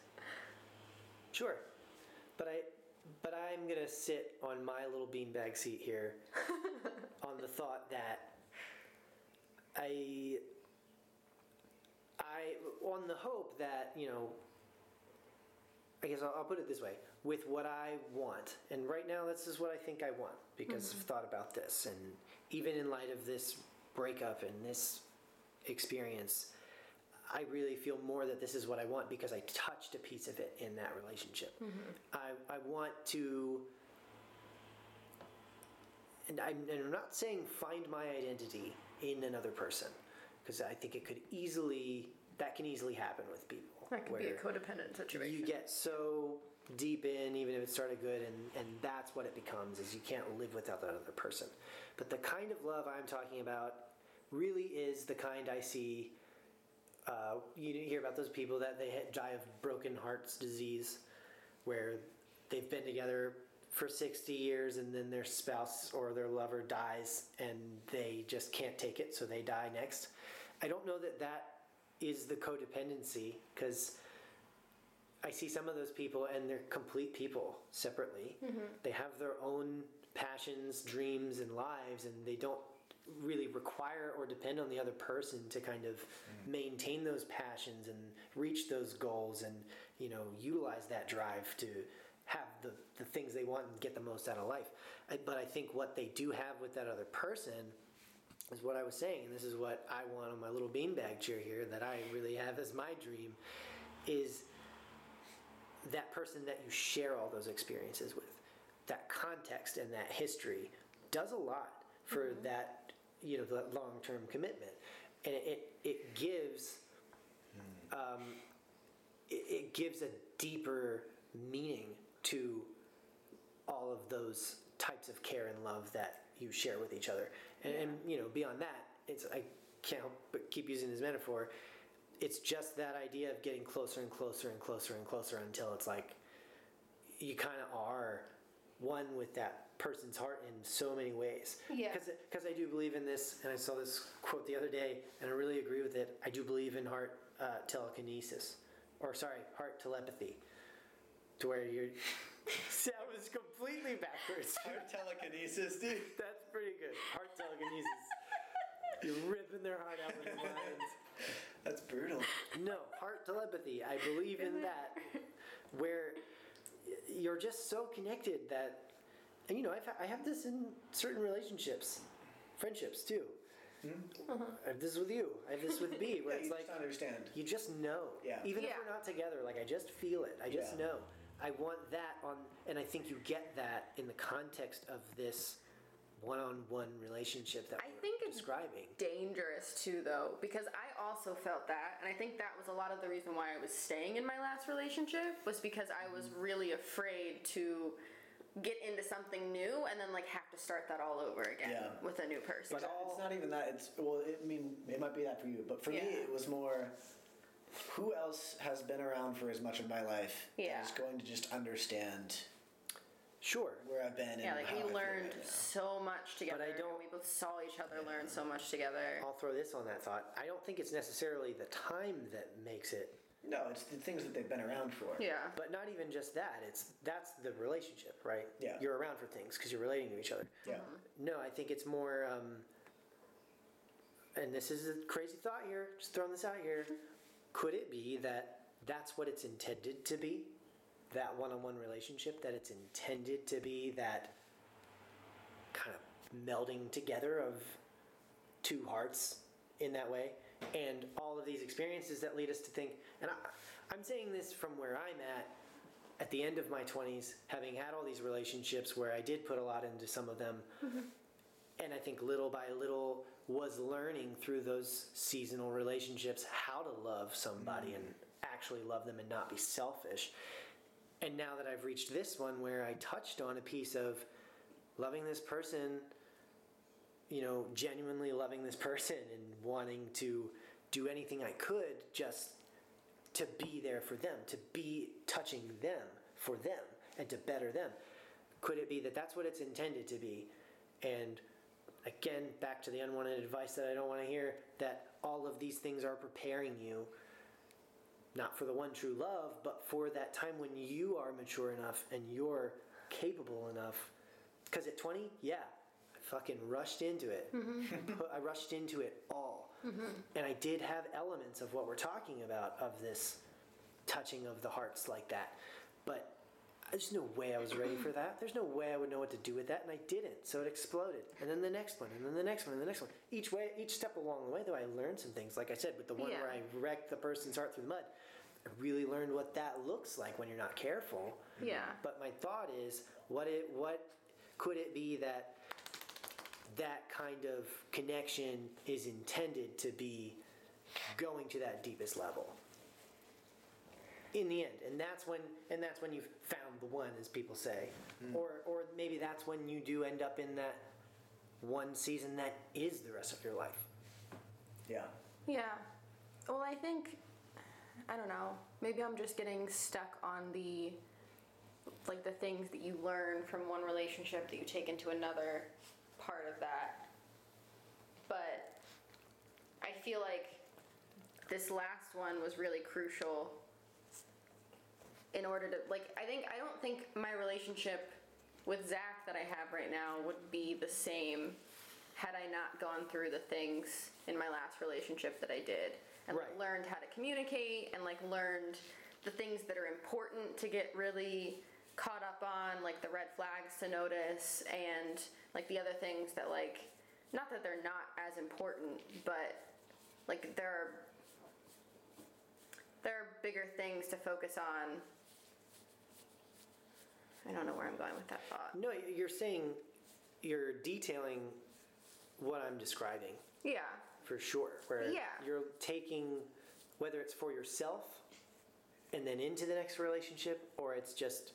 A: Sure, but I, but I'm gonna sit on my little beanbag seat here, on the thought that I, I, on the hope that you know. I guess I'll, I'll put it this way: with what I want, and right now this is what I think I want because mm-hmm. I've thought about this, and even in light of this breakup and this experience, I really feel more that this is what I want because I touched a piece of it in that relationship. Mm-hmm. I, I want to, and I'm, and I'm not saying find my identity in another person because I think it could easily, that can easily happen with people.
B: That could be a codependent situation.
A: You get so deep in, even if it started good, and, and that's what it becomes, is you can't live without that other person. But the kind of love I'm talking about really is the kind I see uh, you hear about those people that they die of broken hearts disease, where they've been together for 60 years and then their spouse or their lover dies and they just can't take it, so they die next. I don't know that that is the codependency because I see some of those people and they're complete people separately. They have their own passions, dreams, and lives, and they don't really require or depend on the other person to kind of mm. maintain those passions and reach those goals and you know utilize that drive to have the, the things they want and get the most out of life. I, but i think what they do have with that other person is what i was saying and this is what i want on my little beanbag chair here that i really have as my dream is that person that you share all those experiences with. That context and that history does a lot for mm-hmm. that you know that long-term commitment. And it it gives um, it, it gives a deeper meaning to all of those types of care and love that you share with each other. And, and you know beyond that it's i can't help but keep using this metaphor. It's just that idea of getting closer and closer and closer and closer until it's like you kind of are one with that person's heart in so many ways.
B: Yeah.
A: Because I do believe in this, and I saw this quote the other day, and I really agree with it. I do believe in heart uh, telekinesis, or sorry, heart telepathy, to where you're. That was completely backwards.
C: Heart telekinesis, dude.
A: That's pretty good. Heart telekinesis. You're ripping their heart out of their minds.
C: That's brutal.
A: No, heart telepathy. I believe in that, where y- you're just so connected that, and you know, I've, I have this in certain relationships, friendships too. Hmm? Uh-huh. I have this with you. I have this with B, where
C: Yeah,
A: it's
C: you
A: like
C: just understand.
A: you just know.
C: Yeah.
A: Even if we're not together, like I just feel it. I just
C: Yeah.
A: know. I want that on, and I think you get that in the context of this one-on-one relationship that
B: I think it's
A: describing.
B: dangerous too though because i also felt that and i think that was a lot of the reason why i was staying in my last relationship was because i was mm-hmm. really afraid to get into something new and then like have to start that all over again
C: Yeah.
B: with a new person
C: It's, it's not even that. It's well, it, I mean, it might be that for you, but for me, it was more. Who else has been around for as much of my life
B: Yeah.
C: that is going to just understand
A: Sure.
C: where I've been
B: yeah
C: and
B: like
C: how
B: we
C: feel
B: learned
C: right
B: so much together But
A: I don't-
B: we both saw each other learn so much together
A: I'll throw this on that thought. I don't think it's necessarily the time that makes it,
C: No, it's the things that they've been around for.
B: yeah
A: but not even just that. It's that's the relationship, right?
C: Yeah.
A: You're around for things because you're relating to each other.
C: Yeah.
A: No, I think it's more. Um, and this is a crazy thought here. Just throwing this out here. Could it be that that's what it's intended to be? That one-on-one relationship. That it's intended to be that kind of melding together of two hearts in that way and all of these experiences that lead us to think and I, i'm saying this from where i'm at at the end of my 20s having had all these relationships where i did put a lot into some of them mm-hmm. and i think little by little was learning through those seasonal relationships how to love somebody mm-hmm. and actually love them and not be selfish and now that i've reached this one where i touched on a piece of loving this person you know, genuinely loving this person and wanting to do anything I could just to be there for them, to be touching them for them and to better them. Could it be that that's what it's intended to be? And again, back to the unwanted advice that I don't want to hear, that all of these things are preparing you not for the one true love, but for that time when you are mature enough and you're capable enough. Because at 20, yeah, I fucking rushed into it. Put- mm-hmm. I rushed into it all. Mm-hmm. And I did have elements of what we're talking about of this touching of the hearts like that. But there's no way I was ready for that. There's no way I would know what to do with that, and I didn't. So it exploded, and then the next one, and then the next one, and the next one. Each way, each step along the way, though, I learned some things. Like I said, with the one
B: Yeah.
A: where I wrecked the person's heart through the mud, I really learned what that looks like when you're not careful.
B: Yeah.
A: But my thought is, what it, what could it be that that kind of connection is intended to be going to that deepest level? In the end and that's when and that's when you've found the one as people say hmm. or or maybe that's when you do end up in that one season that is the rest of your life
C: Yeah.
B: Yeah. Well, I think I don't know. Maybe I'm just getting stuck on the like the things that you learn from one relationship that you take into another part of that. But I feel like this last one was really crucial in order to like I think I don't think my relationship with Zach that I have right now would be the same had I not gone through the things in my last relationship that I did and like, learned how to communicate and like learned the things that are important to get really caught up on like the red flags to notice and like the other things that like not that they're not as important but like there are there are bigger things to focus on I don't know where I'm going with that thought.
A: no you're saying you're detailing what i'm describing
B: Yeah.
A: for sure where
B: Yeah.
A: you're taking whether it's for yourself and then into the next relationship or it's just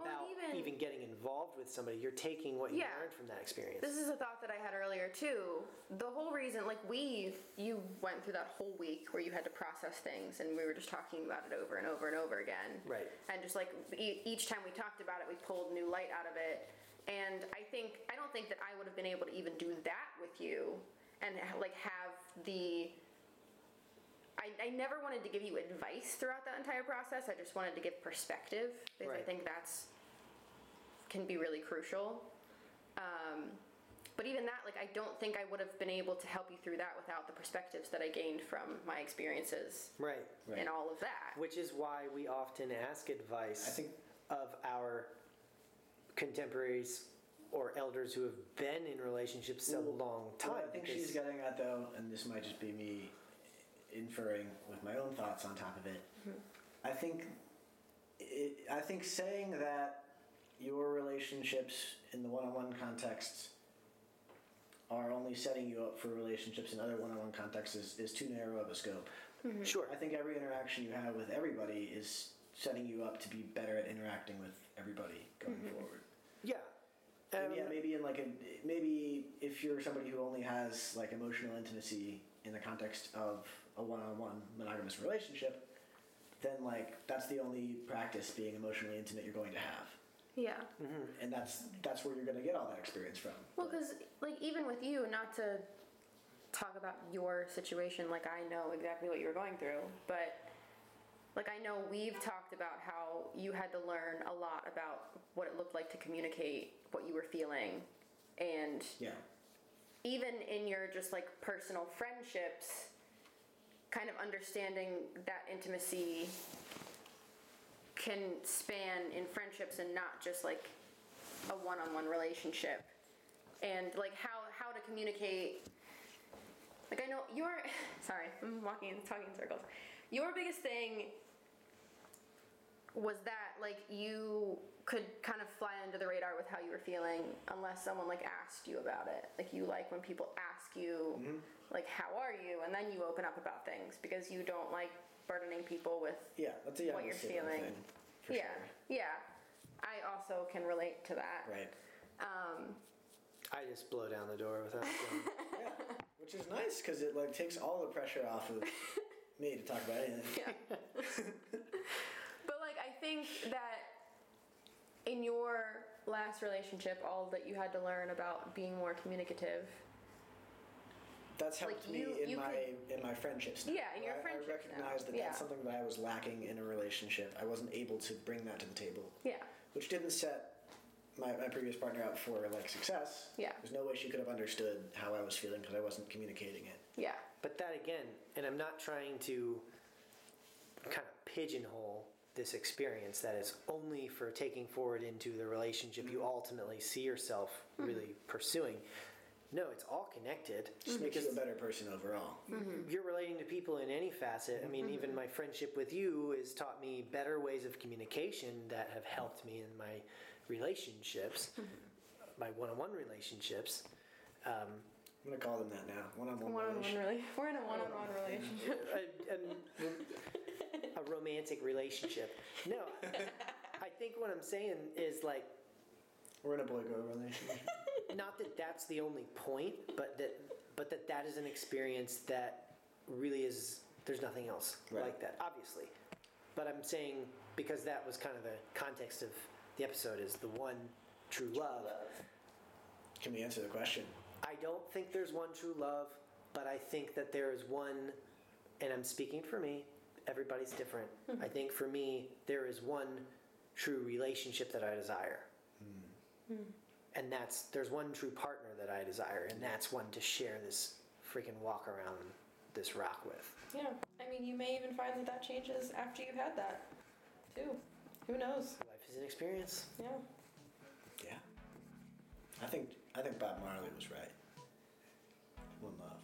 A: about
B: even-
A: even, getting involved with somebody you're taking what you
B: Yeah.
A: learned from that experience
B: This is a thought that I had earlier too. The whole reason, like we, you went through that whole week where you had to process things, and we were just talking about it over and over and over again.
A: Right.
B: And just like e- each time we talked about it, we pulled new light out of it. And I think I don't think that I would have been able to even do that with you, and like have the. I, I never wanted to give you advice throughout that entire process. I just wanted to give perspective because I think that's can be really crucial. Um, but even that, like, I don't think I would have been able to help you through that without the perspectives that I gained from my experiences
A: right
C: Right.
B: and all of that.
A: Which is why we often ask advice
C: I think-
A: of our contemporaries or elders who have been in relationships a long time.
C: What I think she's getting at, though, and this might just be me inferring with my own thoughts on top of it. Mm-hmm. I think, it, I think saying that your relationships in the one-on-one context are only setting you up for relationships in other one-on-one contexts is, is too narrow of a scope. Mm-hmm.
A: Sure.
C: I think every interaction you have with everybody is setting you up to be better at interacting with everybody going mm-hmm. forward.
A: Yeah.
C: And
A: Um,
C: yeah, maybe in like a maybe if you're somebody who only has like emotional intimacy in the context of a one-on-one monogamous relationship, then like that's the only practice being emotionally intimate you're going to have,
B: Yeah. Mm-hmm.
C: and that's that's where you're going to get all that experience from.
B: Well, because, like, even with you, not to talk about your situation, like, I know exactly what you were going through, but, like, I know we've talked about how you had to learn a lot about what it looked like to communicate what you were feeling. And
C: yeah,
B: even in your just like personal friendships, kind of understanding that intimacy can span in friendships and not just like a one-on-one relationship. And like how how to communicate like I know your sorry, I'm walking talking in circles. Your biggest thing was that like you could kind of fly under the radar with how you were feeling unless someone like asked you about it like you like when people ask you like how are you and then you open up about things because you don't like burdening people with
C: yeah, that's a young
B: what you're feeling
C: thing, for
B: yeah
C: sure.
B: yeah i also can relate to that
C: Right.
B: um
A: I just blow down the door without.
C: Yeah, which is nice because it like takes all the pressure off of me to talk about anything.
B: yeah. but like I think that in your last relationship, all that you had to learn about being more communicative.
C: That's helped
B: Like,
C: me
B: you-
C: in
B: you
C: my in my friendships. Now.
B: Yeah, in your
C: I,
B: friendships
C: I recognize
B: now.
C: that
B: Yeah.
C: that's something that I was lacking in a relationship. I wasn't able to bring that to the table,
B: Yeah.
C: which didn't set my, my previous partner up for like success.
B: Yeah.
C: There's no way she could have understood how I was feeling because I wasn't communicating it.
B: Yeah.
A: But that again, and I'm not trying to kind of pigeonhole this experience that is only for taking forward into the relationship you mm-hmm. ultimately see yourself mm-hmm. really pursuing. No, it's all connected.
C: Just makes you a better person overall. Mm-hmm.
A: you're relating to people in any facet. I mean, even my friendship with you has taught me better ways of communication that have helped me in my relationships, my one-on-one relationships. Um,
C: I'm gonna call them that now. One-on-one.
B: One-on-one really. We're in a one-on-one relationship.
A: a, a, a romantic relationship. No, I think what I'm saying is like
C: We're in a boy-girl relationship.
A: not that that's the only point, but that but that that is an experience that really is. There's nothing else
C: Right.
A: like that, obviously. But I'm saying because that was kind of the context of the episode is the one true love.
C: Can we answer the question?
A: I don't think there's one true love, but I think that there is one, and I'm speaking for me, everybody's different. Hmm. I think for me, there is one true relationship that I desire. Hmm. Hmm. And that's, there's one true partner that I desire, and that's one to share this freaking walk around this rock with.
B: Yeah. I mean, you may even find that that changes after you've had that, too. Who knows?
A: Life is an experience.
B: Yeah.
C: Yeah. I think I think Bob Marley was right. One love.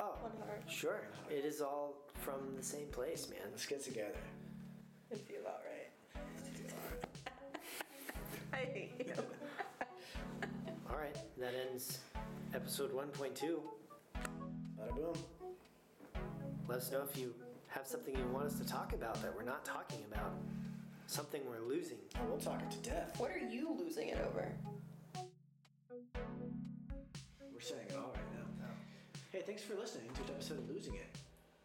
A: Oh,
B: One heart.
A: sure. It is all from the same place, man.
C: Let's get together.
B: It'd be about right. I hate you.
A: All right, that ends episode 1.2.
C: Bada boom.
A: Let us know if you have something you want us to talk about that we're not talking about. Something we're losing.
C: Oh, we'll talk it to death.
B: What are you losing it over?
C: We're saying it all right now. Hey, thanks for listening to this episode of Losing It.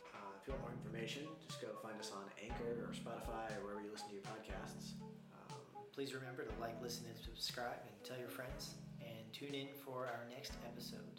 C: Uh, if you want more information, just go find us on Anchor or Spotify or wherever you listen to your podcasts. Um,
A: Please remember to like, listen, and subscribe, and tell your friends. And tune in for our next episode.